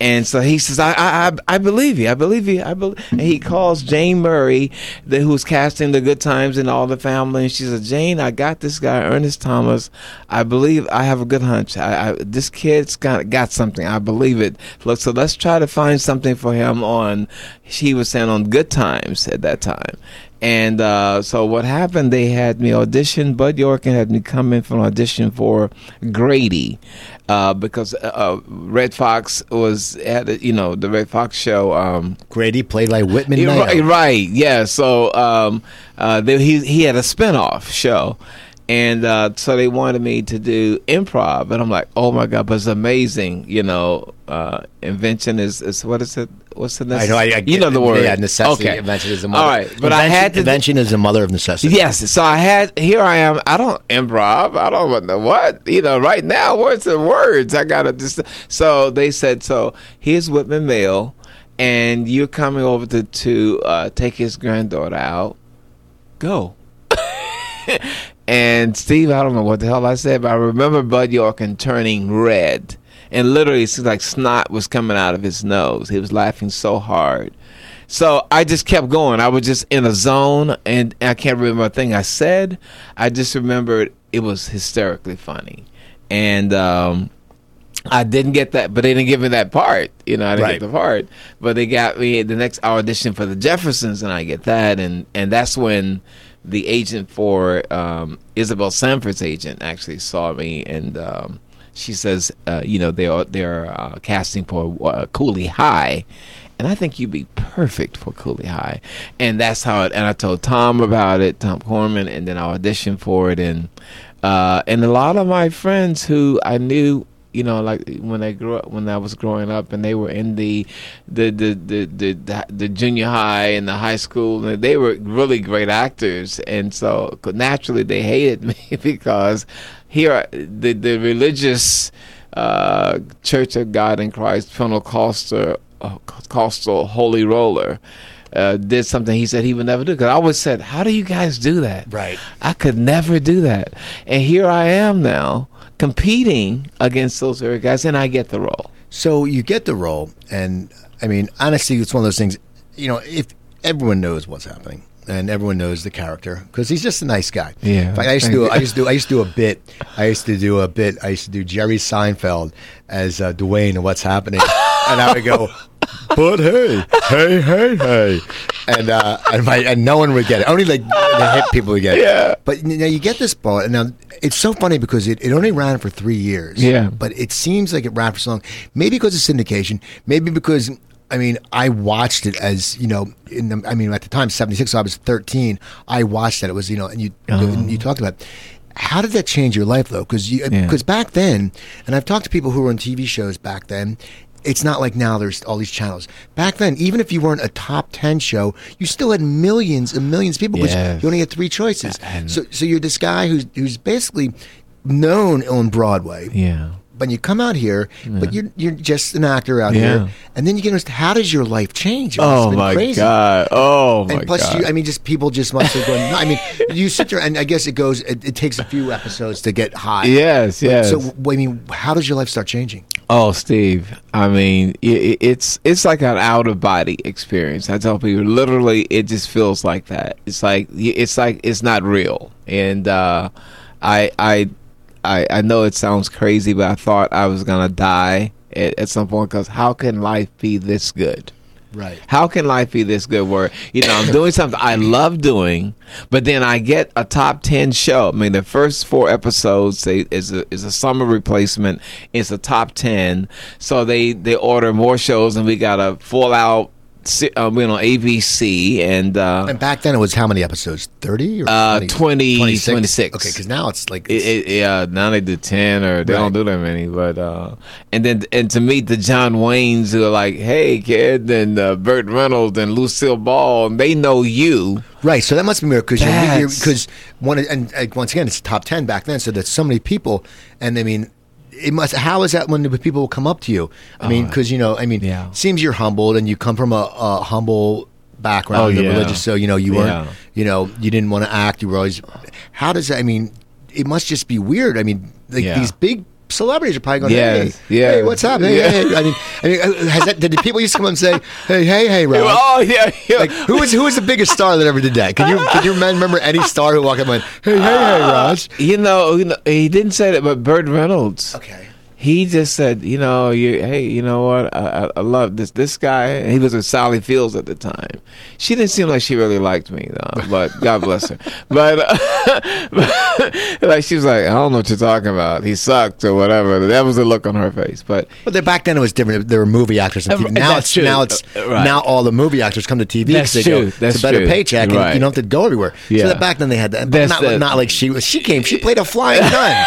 and so he says, I, I, I believe you. I believe you. I believe. And he calls Jane Murray, the, who's casting The Good Times and all the family. And she says, Jane, I got this guy, Ernest Thomas. I believe I have a good hunch. I, I, this kid's got, got something. I believe it. Look, so let's try to find something for him on, she was saying on Good Times at that time. And uh, so what happened? They had me audition. Bud Yorkin had me come in for an audition for Grady, uh, because uh, uh, Redd Foxx was at you know the Redd Foxx show. Um, Grady played like Whitman. Right, right, yeah. So um, uh, they, he he had a spinoff show. And uh, so they wanted me to do improv, and I'm like, "Oh my god!" But it's amazing, you know. Uh, invention is, is what is it? What's the necessity? I know. I, I, you know the word. Yeah, necessity. Okay. Invention is the mother. All right, but invention, I had to. Invention is the mother of necessity. Yes. So I had. Here I am. I don't improv. I don't know what. You know, right now, what's the words? I gotta just. So they said. So here's Whitman Mayo, and you're coming over to to uh, take his granddaughter out. Go. (laughs) and Steve, I don't know what the hell I said, but I remember Bud Yorkin turning red and literally it seemed like snot was coming out of his nose. He was laughing so hard. So I just kept going. I was just in a zone, and I can't remember a thing I said. I just remembered it was hysterically funny, and um, I didn't get that. But they didn't give me that part. You know, I didn't Right. get the part. But they got me the next audition for the Jeffersons, and I get that, and and that's when the agent for um, Isabel Sanford's agent actually saw me and. Um, she says, uh, you know, they're they're uh, casting for uh, Cooley High, and I think you'd be perfect for Cooley High. And that's how it. And I told Tom about it, Tom Korman, and then I auditioned for it, and uh, and a lot of my friends who I knew. You know, like when I grew up, when I was growing up, and they were in the, the the the the, the, the junior high and the high school, and they were really great actors, and so naturally they hated (laughs) me because here the the religious uh, Church of God in Christ Pentecostal uh, Costal Holy Roller uh, did something he said he would never do. Because I always said, "How do you guys do that?" Right. I could never do that, and here I am now competing against those very guys, and I get the role. So you get the role, and I mean, honestly, it's one of those things. You know, if everyone knows what's happening and everyone knows the character because he's just a nice guy. Yeah. Fact, I used to do. I used to do. I used to do a bit. I used to do a bit. I used to do Jerry Seinfeld as uh, Dwayne and what's happening, and I would go, but hey, hey, hey, hey, and uh, and my and no one would get it. Only like the hip people would get it. Yeah. But you know, you get this ball, and now it's so funny because it, it only ran for three years. Yeah. But it seems like it ran for so long. Maybe because of syndication. Maybe because I mean I watched it as you know. In the, I mean at the time seventy six, so I was thirteen. I watched that. It was you know, and you you talked about. It. How did that change your life though? Because you Yeah. because back then, and I've talked to people who were on TV shows back then. It's not like now. There's all these channels. Back then, even if you weren't a top ten show, you still had millions and millions of people because Yes. you only had three choices. And- so, so you're this guy who's who's basically known on Broadway Yeah. but you come out here, but you're you're just an actor out Yeah. here, and then you get into how does your life change? I mean, Oh my crazy. god! Oh my And plus, god! you, I mean, just people just must have gone. I mean, you sit there, and I guess it goes. It, it takes a few episodes to get high. yes, yes. So, I mean, how does your life start changing? Oh, Steve. I mean, it, it's it's like an out of body experience. I tell people, literally, it just feels like that. It's like it's like it's not real. And uh, I I I I know it sounds crazy, but I thought I was gonna die at, at some point because how can life be this good? Right. How can life be this good? Where you know I'm doing something I love doing, but then I get a top ten show. I mean, the first four episodes they, is a is a summer replacement. It's a top ten, so they they order more shows, and we got a full out. Uh, we on ABC and uh, And back then, it was how many episodes? Thirty or Uh, 20, 26. Okay, because now it's like it, it, yeah, now they do ten or they Right. don't do that many. But uh, and then and to meet the John Waynes who are like, hey kid, and uh, Burt Reynolds and Lucille Ball, and they know you. Right, so that must be weird because because one and uh, once again it's top ten back then, so there's so many people, and I mean, it must. How is that when the people will come up to you? I mean, oh, because you know, I mean, Yeah. seems you're humbled and you come from a, a humble background, Oh, yeah. religious, so you know you weren't, Yeah. you know, you didn't want to act. You were always. How does that? I mean, it must just be weird. I mean, like Yeah. these big. Celebrities are probably going, Yes, hey, yes. hey, what's up? Hey, Yeah. hey, hey. I mean, I mean, uh, has that, did people used to come and say, hey, hey, hey, (laughs) Ralph? Oh yeah, yeah. Like who was who was the biggest star that ever did that? Can you can you remember any star who walked up and went, "Hey, hey, hey, Raj"? you know, you know, he didn't say that, but Burt Reynolds. Okay. He just said, you know, you, hey, you know what? I, I, I love this this guy. He was with Sally Fields at the time. She didn't seem like she really liked me, though. But God bless her. (laughs) But, but (laughs) like she was like, I don't know what you're talking about. He sucked or whatever. That was the look on her face. But But back then it was different. There were movie actors. And Uh, (laughs) TV. Now it's true. now it's Uh, right. now all the movie actors come to TV That's true. go That's it's a better true. paycheck and Right. you don't have to go everywhere. Yeah. So that back then they had that. But not, the- not like she was. She came. She played a flying nun.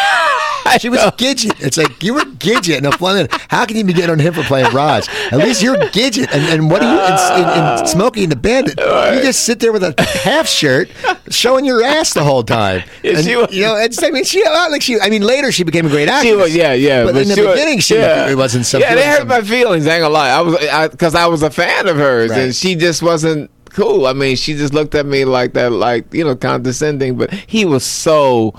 (laughs) she was Gidget. It's like you were Gidget in a fun. How can you be getting on him for playing Raj? At least you're Gidget. And, and what are you in, in, in Smokey and the Bandit? (laughs) You just sit there with a half shirt, showing your ass the whole time. (laughs) Yeah, and, was, you know, it's, I mean, she like she. I mean, later she became a great actress. She was, yeah, yeah. But, but in the beginning, she yeah. wasn't so. Yeah, they hurt my feelings. I ain't gonna lie. I was because I, I, was a fan of hers, right. and she just wasn't cool. I mean, she just looked at me like that, like you know, condescending. But he was so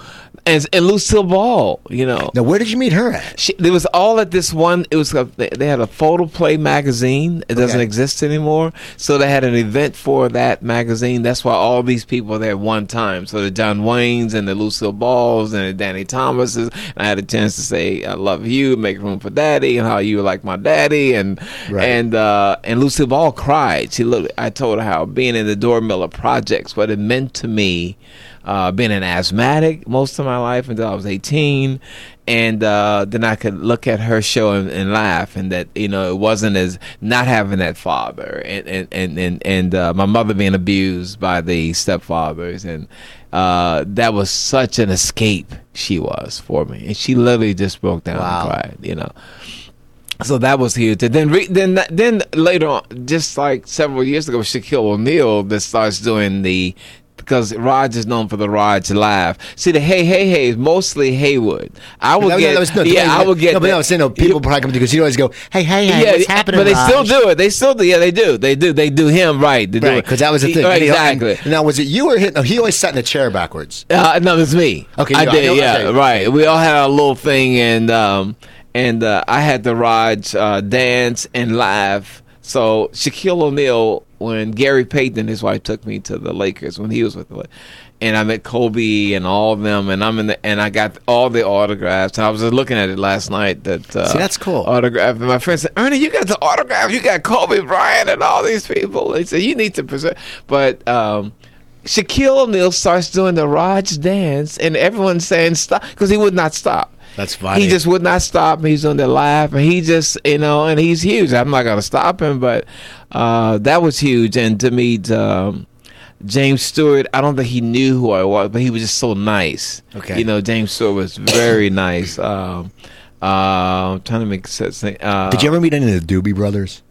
and, and Lucille Ball, you know. Now, where did you meet her at? She, it was all at this one. It was a, they had a photo play magazine. It doesn't exist anymore. So they had an event for that magazine. That's why all these people were there at one time. So the John Waynes and the Lucille Balls and the Danny Thomases. And I had a chance to say I love you, make room for Daddy, and how you were like my daddy. And right. and uh, and Lucille Ball cried. She looked. I told her how being in the Dora Miller projects, what it meant to me uh, been an asthmatic most of my life until I was 18. And uh, then I could look at her show and, and, laugh, and that you know it wasn't as not having that father, and and and and, and uh, my mother being abused by the stepfathers, and uh, that was such an escape she was for me, and she literally just broke down wow. and cried, you know so that was huge. And then, re- then, then later on, just like several years ago, Shaquille O'Neal that starts doing the because Raj is known for the Raj laugh. See, the hey hey hey is mostly Haywood. I would get, was, no, yeah, I would get. No, but no, I was saying, no, people you, probably come to because you always go, hey hey hey, yeah, what's happening? But they Raj? still do it. They still do. Yeah, they do. They do. They do him right. They right, because that was the thing. Right, exactly. And, now, was it you or him? No, he always sat in a chair backwards. Uh, no, it was me. Okay, I no, did. I yeah, right. We all had our little thing, and um, and uh, I had the Raj uh, dance and laugh. So Shaquille O'Neal, when Gary Payton, his wife, took me to the Lakers when he was with the and I met Kobe and all of them, and I'm in the and I got all the autographs. And I was just looking at it last night. That uh, see, that's cool. Autograph. And my friend said, "Ernie, you got the autograph. You got Kobe Bryant and all these people." They said, "You need to present." But um, Shaquille O'Neal starts doing the Raj dance, and everyone's saying stop because he would not stop. That's funny. He just would not stop. He's on the laugh, and he just, you know, and he's huge. I'm not gonna stop him, but uh, that was huge. And to meet um, James Stewart, I don't think he knew who I was, but he was just so nice. Okay. You know, James Stewart was very nice. Um, uh, I'm trying to make sense. Uh, Did you ever meet any of the Doobie Brothers?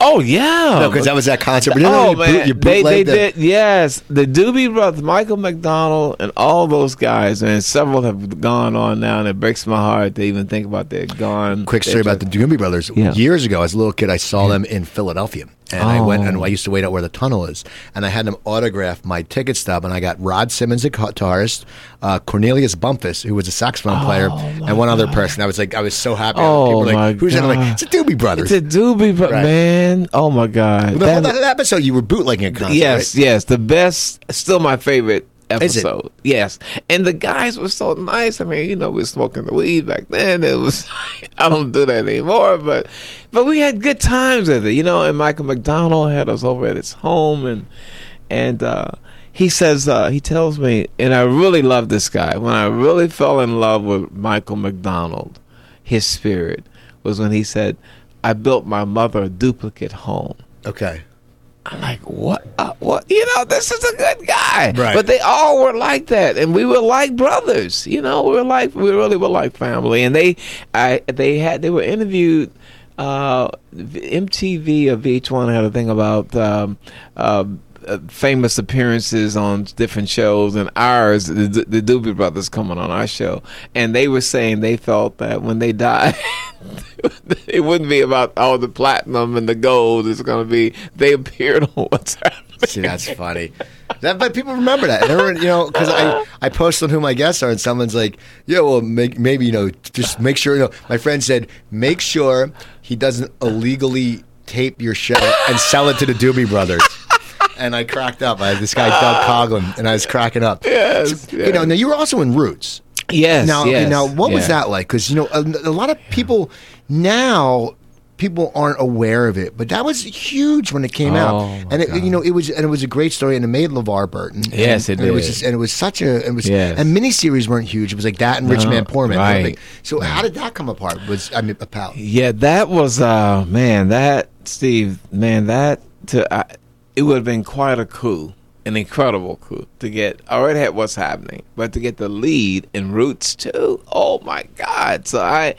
Oh yeah, no, because that was that concert. But oh man, they, they did. Yes, the Doobie Brothers, Michael McDonald, and all those guys, and several have gone on now, and it breaks my heart to even think about they're gone. Quick story about the Doobie Brothers. Yeah. Years ago, as a little kid, I saw yeah. them in Philadelphia and oh. I went and oh. I used to wait out where the tunnel is, and I had them autograph my ticket stub, and I got Rod Simmons, a guitarist, uh, Cornelius Bumpus, who was a saxophone oh, player, and one God. other person. I was like, I was so happy. Oh People were like, Who's that? I'm like, it's a Doobie Brothers. It's a Doobie Brothers, right. man. Oh my God! That, that, episode you were bootlegging a concert. Yes, right? yes, the best. Still my favorite episode. Yes, and the guys were so nice. I mean, you know, we were smoking the weed back then. It was (laughs) I don't do that anymore, but but we had good times with it, you know. And Michael McDonald had us over at his home, and and uh, he says uh, he tells me, and I really love this guy. When I really fell in love with Michael McDonald, his spirit was when he said, "I built my mother a duplicate home." Okay. I'm like, what? Uh, what? You know, this is a good guy. Right. But they all were like that, and we were like brothers. You know, we were like we really were like family. And they, I, they had they were interviewed. Uh, MTV or VH1 had a thing about um, uh, uh, famous appearances on different shows, and ours, the, the Doobie Brothers, coming on our show, and they were saying they felt that when they died. (laughs) it wouldn't be about all the platinum and the gold. It's going to be they appeared on what's happening. See, that's funny. That, but people remember that. Everyone, you know, because I, I post on who my guests are, and someone's like, yeah, well, make, maybe, you know, just make sure, you know, my friend said, make sure he doesn't illegally tape your show and sell it to the Doobie Brothers. And I cracked up. I had this guy, Doug Coughlin, and I was cracking up. Yes. So, You know, now you were also in Roots. Yes. Now, yes, now, what was that like? Because you know, a, a, lot of people now people aren't aware of it, but that was huge when it came oh, out, and it, you know, it was and it was a great story, and it made LeVar Burton. And, yes, it and did. It was just, and it was such a it was yes. and miniseries weren't huge. It was like that and Rich Man Poor Man. Right. So how did that come apart? Was I mean, a pal? Yeah, that was uh man, that Steve, man, that to I, it would have been quite a coup an incredible coup to get. I already had what's happening, but to get the lead in Roots too. Oh my God! So I,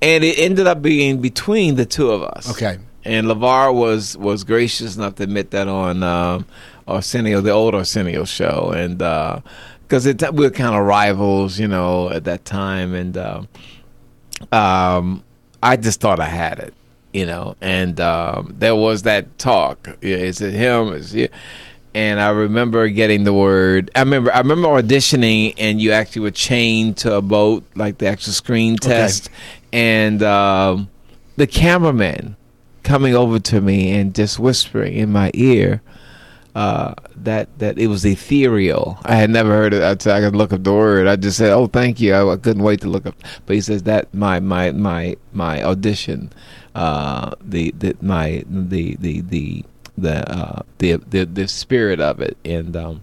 and it ended up being between the two of us. Okay. And LeVar was was gracious enough to admit that on um, Arsenio, the old Arsenio show, and because uh, we were kind of rivals, you know, at that time, and uh, um, I just thought I had it, you know, and um, there was that talk. Is it him? Is it? And I remember getting the word. I remember. I remember auditioning, and you actually were chained to a boat, like the actual screen test, okay. and um, the cameraman coming over to me and just whispering in my ear uh, that that it was ethereal. I had never heard it. I, I could look up the word. I just said, "Oh, thank you." I, I, couldn't wait to look up. But he says that my my my my audition, uh, the the my the the the the uh, the, the the spirit of it and. Um,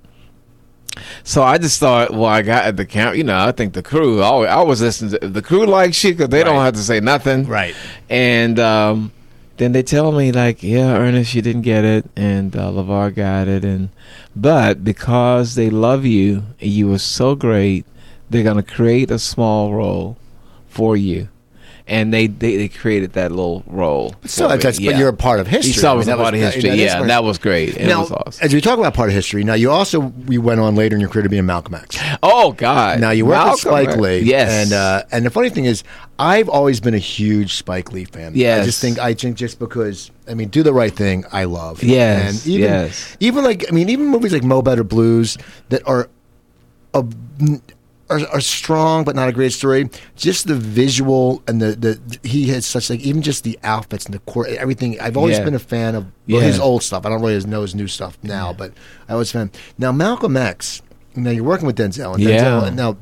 so I just thought, well, I got at the camp. You know, I think the crew. I always, I was listening to the crew like shit because they right. don't have to say nothing, right? And um, then they tell me like, yeah, Ernest, you didn't get it, and uh, LeVar got it, and but because they love you and you were so great, they're gonna create a small role for you and they, they, they created that little role. So that's yeah. but you're a part of history. I was I mean, a part was, of history. That, yeah, that, that was great. Now, was awesome. as we talk about part of history, now you also we went on later in your career to be in Malcolm X. Oh God! Now you worked with Spike Lee. Yes, and uh, and the funny thing is, I've always been a huge Spike Lee fan. Yes, I just think I think just because I mean, do the right thing. I love. Yes, and even, yes. Even like I mean, even movies like Mo Better Blues that are. A, are, are, strong, but not a great story. Just the visual and the, the he has such like even just the outfits and the core everything. I've always yeah. been a fan of well, yeah. his old stuff. I don't really know his new stuff now, yeah. but I was a fan. Now Malcolm X. Now you're working with Denzel. And Denzel, yeah. Now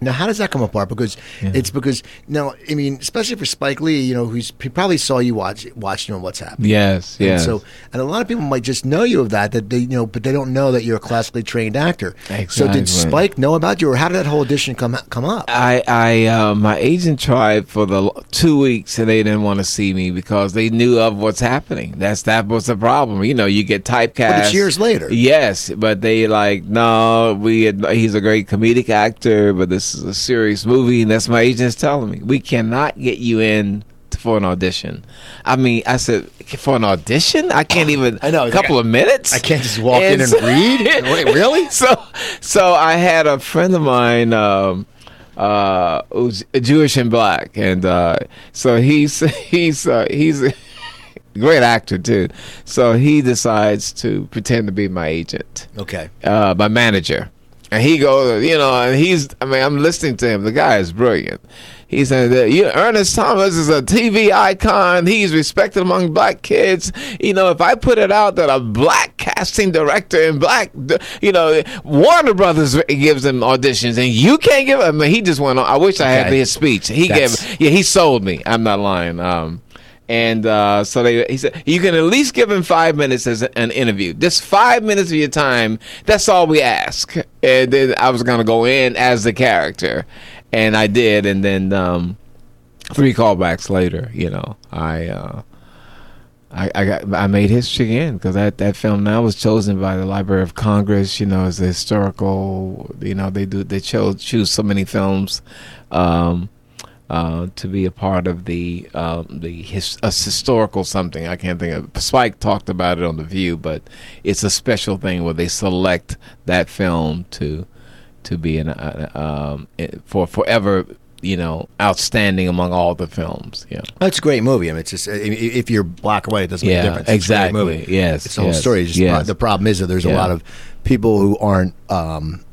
now, how does that come apart? Because yeah. it's because now, I mean, especially for Spike Lee, you know, who's he probably saw you watch watching on what's happening. Yes, yes. And so, and a lot of people might just know you of that, that they, you know, but they don't know that you're a classically trained actor. Exactly. So, did Spike know about you, or how did that whole audition come come up? I, I, uh, my agent tried for the two weeks, and they didn't want to see me because they knew of what's happening. That's that was the problem. You know, you get typecast. But it's years later. Yes, but they like no, we. Had, he's a great comedic actor, but this is a serious movie, and that's my agent's telling me we cannot get you in for an audition. I mean, I said for an audition, I can't even. I know a couple I, of minutes. I can't just walk and in and read. (laughs) Wait, really? So, so I had a friend of mine. Um, uh, who's Jewish and black, and uh, so he's (laughs) he's uh, he's a great actor too. So he decides to pretend to be my agent. Okay, uh, my manager. And he goes, you know, and he's, I mean, I'm listening to him. The guy is brilliant. He said that you Ernest Thomas is a TV icon. He's respected among black kids. You know, if I put it out that a black casting director and black, you know, Warner Brothers gives him auditions and you can't give him. I mean, he just went on. I wish I had his speech. He That's, gave, yeah, he sold me. I'm not lying. Um, and uh, so they, he said, you can at least give him five minutes as an interview. Just five minutes of your time. That's all we ask. And then I was going to go in as the character. And I did. And then um, three callbacks later, you know, I. Uh, I, I got I made history again because that, that film now was chosen by the Library of Congress. You know, as a historical. You know, they do they chose choose so many films. Um, uh, to be a part of the uh, the his, a historical something. I can't think of. Spike talked about it on the View, but it's a special thing where they select that film to to be an uh, um, for forever. You know, outstanding among all the films. Yeah, that's a great movie. I mean, it's just if you're black or white, it doesn't yeah, make a difference. exactly. Movie. Yes, it's the whole yes, story. Just yes. The problem is that there's yeah. a lot of people who aren't. Um,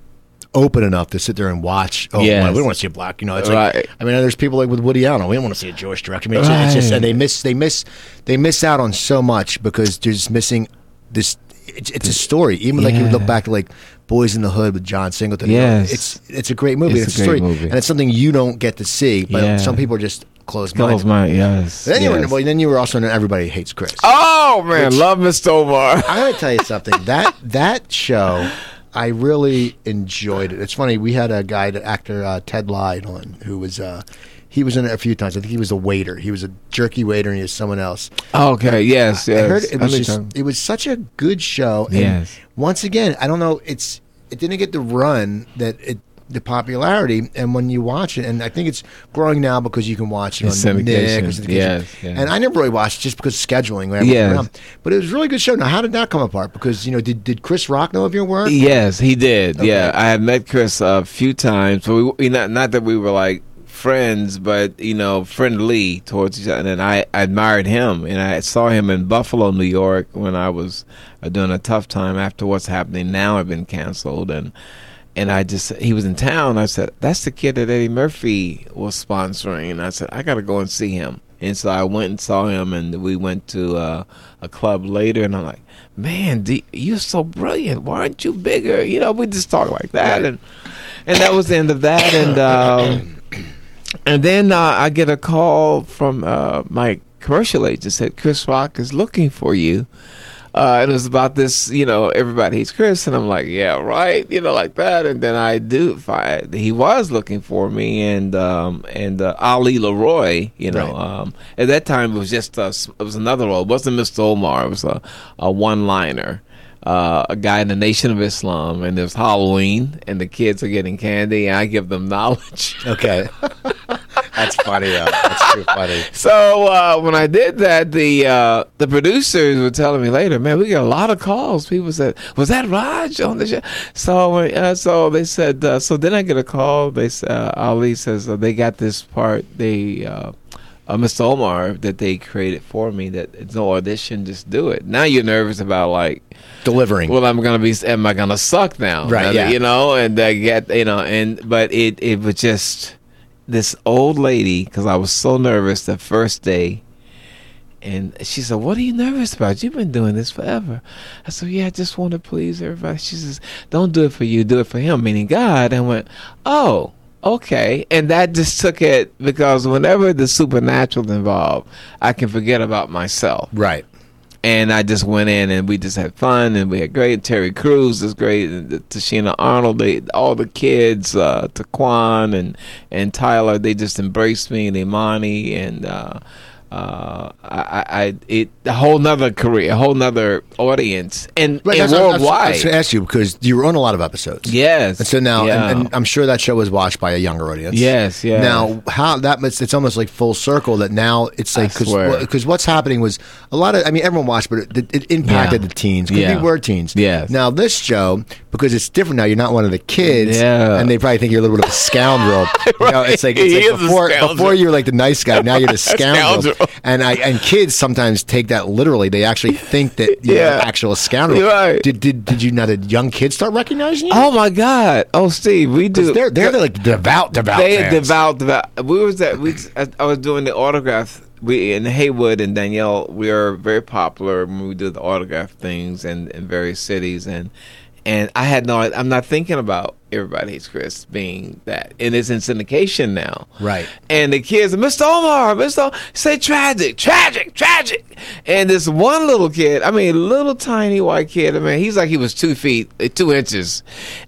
open enough to sit there and watch. Oh, yes. we don't want to see a black. You know, it's right. like I mean, there's people like with Woody Allen. We don't want to see a Jewish director. I mean, it's, right. it's just and they miss they miss they miss out on so much because they're just missing this. It's, it's a story. Even yeah. like you look back to like Boys in the Hood with John Singleton. Yes. You know, it's it's a great movie. It's, it's a, great story, movie. and it's something you don't get to see. But yeah. some people are just closed minded. Closed mind, yes. Then yes. you were well, then you were also in Everybody Hates Chris. Oh man, which, love Mr. Omar. I'm gonna tell you something. That that show I really enjoyed it. It's funny. We had a guy, actor uh, Ted Lyde, on who was. Uh, He was in it a few times. I think he was a waiter. He was a jerky waiter, and he was someone else. Okay. Yes. Yes. I heard it was just, it was such a good show. And yes. Once again, I don't know. It's it didn't get the run that it the popularity and when you watch it and I think it's growing now because you can watch it it's on Nick syndication. Yes, yes, and I never really watched just because of scheduling yes. but it was a really good show now how did that come apart because you know did, did Chris Rock know of your work yes he did okay. yeah I had met Chris a few times but we not, not that we were like friends, but you know, friendly towards each other. And I admired him, and I saw him in Buffalo, New York, when I was uh, doing a tough time after what's happening now. I've been canceled, and and I just he was in town. I said, "That's the kid that Eddie Murphy was sponsoring." And I said, "I got to go and see him." And so I went and saw him, and we went to uh, a club later. And I'm like, "Man, D, you're so brilliant. Why aren't you bigger?" You know, we just talk like that, right. and and that was the end of that. And um, and then uh, I get a call from uh, my commercial agent said Chris Rock is looking for you. Uh, and it was about this, you know, everybody hates Chris, and I'm like, yeah, right, you know, like that. And then I do find he was looking for me, and um, and uh, Ali LeRoi, you know, right. um, at that time it was just a, it was another role. It wasn't Mr. Omar. It was a, a one liner. Uh, a guy in the Nation of Islam, and there's Halloween, and the kids are getting candy, and I give them knowledge. Okay. (laughs) That's funny though. That's too funny. (laughs) So uh, when I did that, the uh, the producers were telling me later, man, we get a lot of calls. People said, "Was that Raj on the show?" So uh, so they said. Uh, so then I get a call. They uh, Ali says they got this part. They uh, Mr. Omar that they created for me. That it's no audition, just do it. Now you're nervous about like delivering. Well, I'm gonna be. Am I gonna suck now? Right. yeah. You know, and I get you know, and but it it was just this old lady because I was so nervous the first day. And she said, What are you nervous about? You've been doing this forever. I said, Yeah, I just want to please everybody. She says, Don't do it for you, do it for him, meaning God. And I went, Oh, okay. And that just took it because whenever the supernatural involved, I can forget about myself. Right and I just went in and we just had fun and we had great. Terry Crews is great. And Tichina Arnold, they, all the kids, uh, Tequan and and Tyler, they just embraced me and Imani and. Uh, uh, I, I, it a whole nother career, a whole nother audience, and, right, and worldwide. I was, to ask you because you were on a lot of episodes. Yes, and so now, yeah. and, and, I'm sure that show was watched by a younger audience. Yes, yeah. Now, how that it's almost like full circle that now it's like because what's happening was a lot of I mean everyone watched, but it, it impacted yeah. the teens because yeah. we were teens. Yeah. Now this show because it's different now. You're not one of the kids, yeah. and they probably think you're a little bit of a scoundrel. right. (laughs) You know, it's like, it's like before before you were like the nice guy. Now you're the (laughs) scoundrel. scoundrel. And I and kids sometimes take that literally. They actually think that (laughs) you're yeah. an actual scoundrel. right. Did did did you not the young kids start recognizing you? Oh my God! Oh Steve, we do. They're they're like devout devout. They fans. devout devout. We was that we. I was doing the autograph we in Haywood and Danielle, we are very popular when we do the autograph things in, in various cities and and I had no. I'm not thinking about everybody hates Chris being that, and it's in syndication now. Right. And the kids, Mr. Omar, Mr. say tragic, tragic, tragic, and this one little kid. I mean, little tiny white kid. I mean, he's like he was two feet, uh, two inches,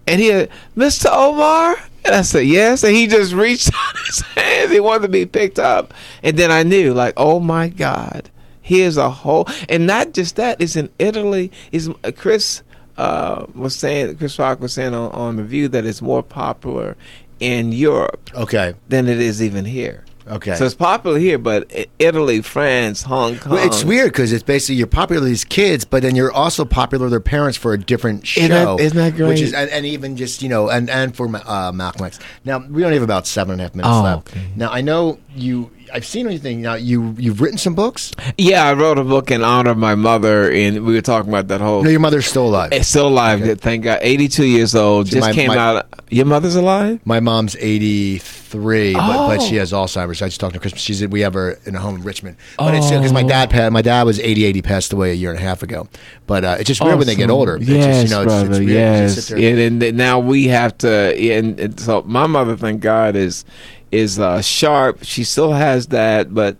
and he, had, Mr. Omar. And I said, yes. And he just reached (laughs) out his hands. He wanted to be picked up. And then I knew, like, oh my God, here's a whole, and not just that, it's in Italy. Is uh, Chris uh, was saying, Chris Rock was saying on, on the View that it's more popular in Europe, okay, than it is even here. Okay. So it's popular here, but Italy, France, Hong Kong. Well, it's weird because it's basically you're popular with these kids, but then you're also popular with their parents for a different show. Isn't that, isn't that great? Which is, and, and, even just, you know, and, and for uh, Malcolm X. Now, we only have about seven and a half minutes oh, left. Okay. Now, I know you I've seen anything now. You you've written some books. Yeah, I wrote a book in honor of my mother, and we were talking about that whole. No, your mother's still alive. It's still alive. Okay. Thank God. Eighty-two years old. just my, came my, out. Your mother's alive. My mom's eighty-three, oh. but, but, she oh. has Alzheimer's. I just talked to Christmas. She's we have her in a home in Richmond. But oh. it's because my dad passed. My dad was eighty-eight. He passed away a year and a half ago. But uh, it's just weird when they get older. Yes, just, you know, brother. It's, it's yes, and, and, now we have to. And, and so my mother, thank God, is is uh, sharp. She still has that, but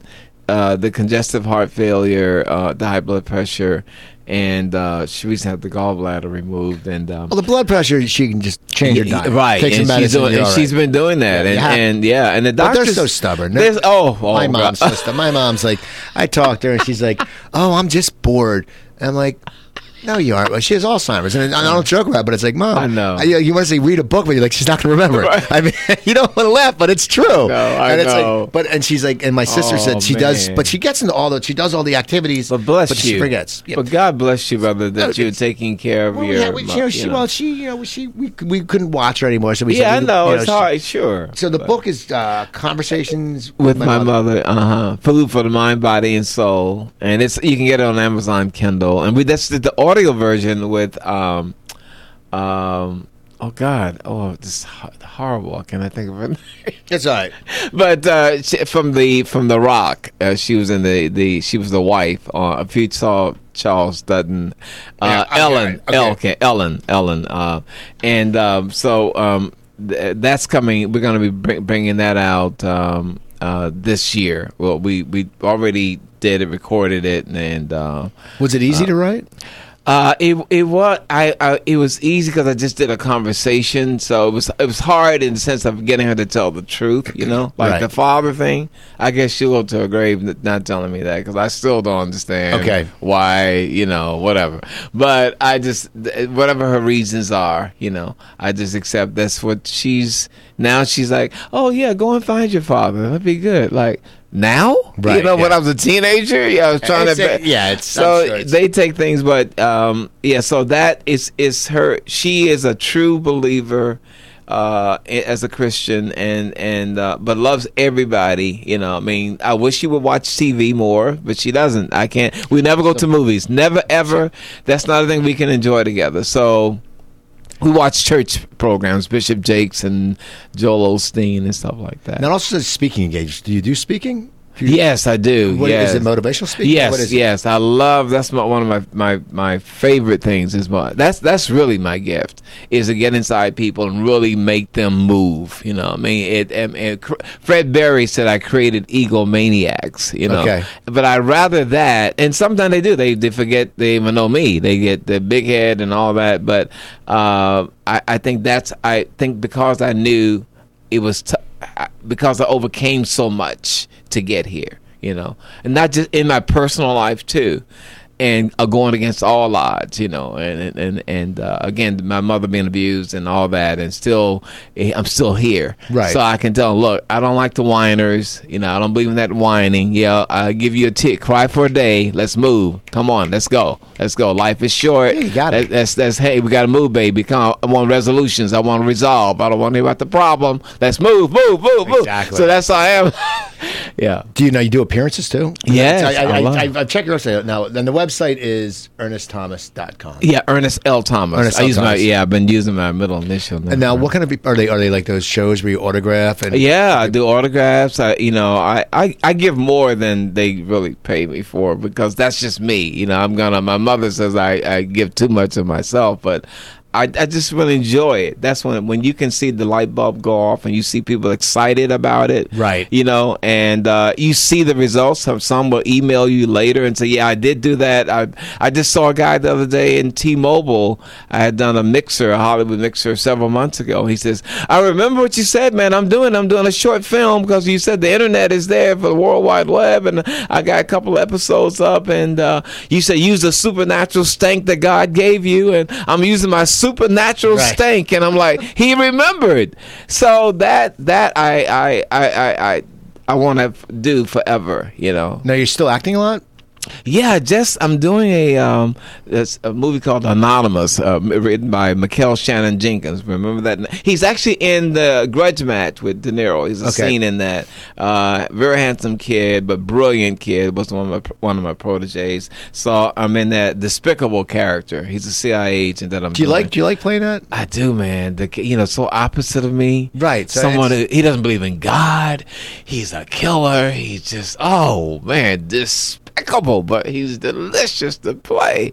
uh, the congestive heart failure, uh, the high blood pressure, and uh, she recently had the gallbladder removed. And um, well, the blood pressure she can just change her diet, right? Take and, she's, doing, and right. been doing that, yeah, and, and, yeah, and the doctors they're so stubborn. They're, oh, oh, my mom's sister, my mom's like, I talked to her, and she's like, (laughs) "Oh, I'm just bored." And I'm like, no, you aren't. She has Alzheimer's, and I don't joke about it, but it's like, mom, I know. You, you want to say read a book, but you're like, she's not going to remember. Right. I mean, (laughs) you don't want to laugh, but it's true. No, I and it's know. Like, but and she's like, and my sister oh, said she man. does, but she gets into all the, she does all the activities, but bless but you, she forgets. Yeah. But God bless you, brother, that no, you're taking care of well, your. Yeah, we, you know, she, you know. well, she, you know, she, we, we couldn't watch her anymore, so we. Yeah, said, I know, you it's she, hard, sure. So the book is uh, conversations with, with my, my, mother. uh huh. Food for the mind, body, and soul, and it's you can get it on Amazon Kindle, and we that's the, the audio version with. Um, um, oh God, oh this is horrible. Can I think of it? (laughs) That's all right. But uh, she, from the from the Roc, uh, she was in the the she was the wife. Uh, if you saw Charles Dutton, uh, yeah, Ellen, okay. okay, Ellen, Ellen, uh, and um, so um, th- that's coming. We're going to be br- bringing that out um, uh, this year. Well, we we already did it, recorded it, and uh, was it easy to write? Uh, it it was I, I it was easy because I just did a conversation, so it was it was hard in the sense of getting her to tell the truth, you know, like right. the father thing. I guess she'll go to her grave not telling me that because I still don't understand. Okay, why you know whatever, but I just whatever her reasons are, you know, I just accept that's what she's now. She's like, oh yeah, go and find your father. That'd be good. Like now. Right. You know, yeah. when I was a teenager, yeah, I was trying it's to. A, yeah, it's so sure it's, they take things, but um, yeah. So that is is her. She is a true believer. Uh, as a Christian and and uh, but loves everybody. You know, I mean, I wish she would watch TV more, but she doesn't. I can't. We never go to movies. Never ever. That's not a thing we can enjoy together. So we watch church programs, Bishop Jakes and Joel Osteen and stuff like that. Now, also speaking engaged. Do you do speaking? Yes, I do. What, yes. Is it motivational speaking? Yes, yes. I love. That's my, one of my, my, my favorite things. Is my, that's that's really my gift. Is to get inside people and really make them move. You know, I mean, it. And, and Fred Berry said I created egomaniacs. You know, okay. but I rather that. And sometimes they do. They they forget they even know me. They get the big head and all that. But uh, I I think that's I think because I knew it was. T- because I overcame so much to get here, you know, and not just in my personal life too and uh, going against all odds, you know, and and and uh, again, my mother being abused and all that, and still, eh, I'm still here, right? So I can tell, look, I don't like the whiners, you know, I don't believe in that whining. Yeah, I give you a tick, cry for a day, let's move, come on, let's go, let's go. Life is short. Yeah, you got it. That's, that's, that's hey, we got to move, baby. Come on, I want resolutions, I want to resolve. I don't want to hear about the problem. Let's move, move, move, move. Exactly. So that's how I am. (laughs) (laughs) yeah. Do you know you do appearances too? Yes, I, I, I, I, I check your website now. Then the website is ernestthomas.com. Yeah, Ernest L. Thomas. Ernest I L. use Thomas. my yeah. I've been using my middle initial. Now. And now, what kind of are they? Are they like those shows where you autograph and? Yeah, I do autographs. I you know I, I I give more than they really pay me for because that's just me. You know, I'm gonna. My mother says I I give too much of myself, but I, I just really enjoy it. That's when when you can see the light bulb go off and you see people excited about it, right? You know, and uh, you see the results. Some some will email you later and say, "Yeah, I did do that." I I just saw a guy the other day in T-Mobile. I had done a mixer, a Hollywood mixer, several months ago. He says, "I remember what you said, man. I'm doing I'm doing a short film because you said the internet is there for the World Wide Web, and I got a couple episodes up, and uh, you said use the supernatural stank that God gave you, and I'm using my super supernatural right. stank, and I'm like, he remembered. So that that I I I I I, I want to do forever. You know. Now you're still acting a lot. Yeah, just I'm doing a um, a movie called Anonymous, uh, written by Mikel Shannon Jenkins. Remember that? He's actually in the Grudge Match with De Niro. He's a okay. scene in that. Uh, very handsome kid, but brilliant kid. Was one of my one of my proteges. So I'm in that despicable character. He's a CIA agent that I'm. Do you doing. like? Do you like playing that? I do, man. The you know so opposite of me. Right. So Someone who, he doesn't believe in God. He's a killer. He's just oh man, this impeccable, but he's delicious to play.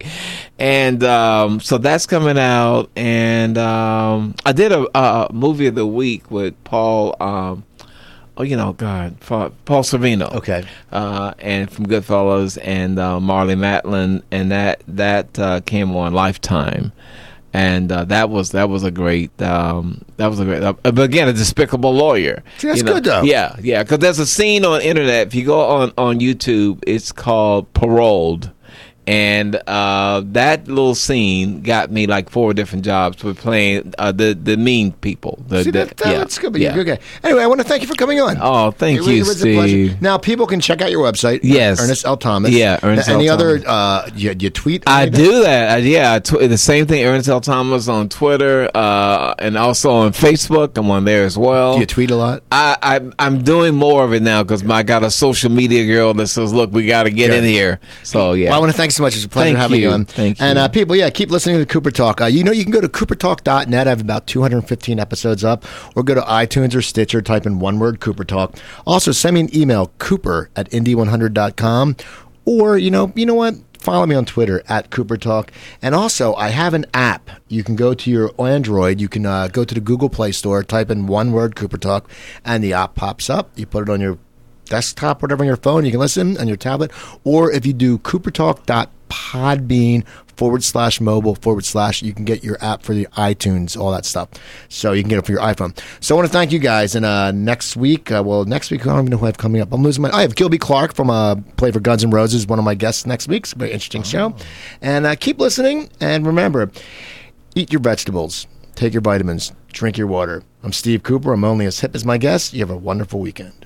And um, so that's coming out. And um, I did a, a, movie of the week with Paul. Um, oh, you know, God, Paul Sorvino. Okay. Uh, and from Goodfellas and uh, Marlee Matlin, and that that uh, came on Lifetime and uh, that was that was a great um, that was a great uh, but again a despicable lawyer. See, that's you know? good though. Yeah, yeah, because there's a scene on internet. If you go on on YouTube, it's called Paroled and uh, that little scene got me like four different jobs for playing uh, the the mean people. The, See, the, that, that, yeah, that's good. yeah. okay. Anyway, I want to thank you for coming on. Oh, thank you, it was Steve. Now people can check out your website. Yes, Ernest L. Thomas. Yeah, Ernest L Thomas. Any L. other? Uh, you, you tweet? I do that. I, yeah, tw- the same thing. Ernest L. Thomas on Twitter uh, and also on Facebook. I'm on there as well. Do you tweet a lot? I, I am doing more of it now because I got a social media girl that says, "Look, we got to get in here." So yeah, well, I want to thank so much. It's a pleasure thank having you. on. Thank you. And uh, people, yeah, keep listening to Cooper Talk. Uh, you know, you can go to coopertalk.net. I have about 215 episodes up. Or go to iTunes or Stitcher, type in one word Cooper Talk. Also, send me an email, cooper at indie100.com. Or, you know, you know what? Follow me on Twitter at Cooper Talk. And also, I have an app. You can go to your Android. You can uh, go to the Google Play Store, type in one word Cooper Talk, and the app pops up. You put it on your desktop, whatever on your phone. You can listen on your tablet. Or if you do coopertalk.podbean forward slash mobile forward slash. You can get your app for the iTunes, all that stuff. So you can get it for your iPhone. So I want to thank you guys. And uh, next week, uh, well, next week, I don't even know who I have coming up. I'm losing my. I have Gilby Clarke from uh, Play for Guns N' Roses, one of my guests next week. It's a very interesting oh. show. And uh, keep listening. And remember, eat your vegetables, take your vitamins, drink your water. I'm Steve Cooper. I'm only as hip as my guests. You have a wonderful weekend.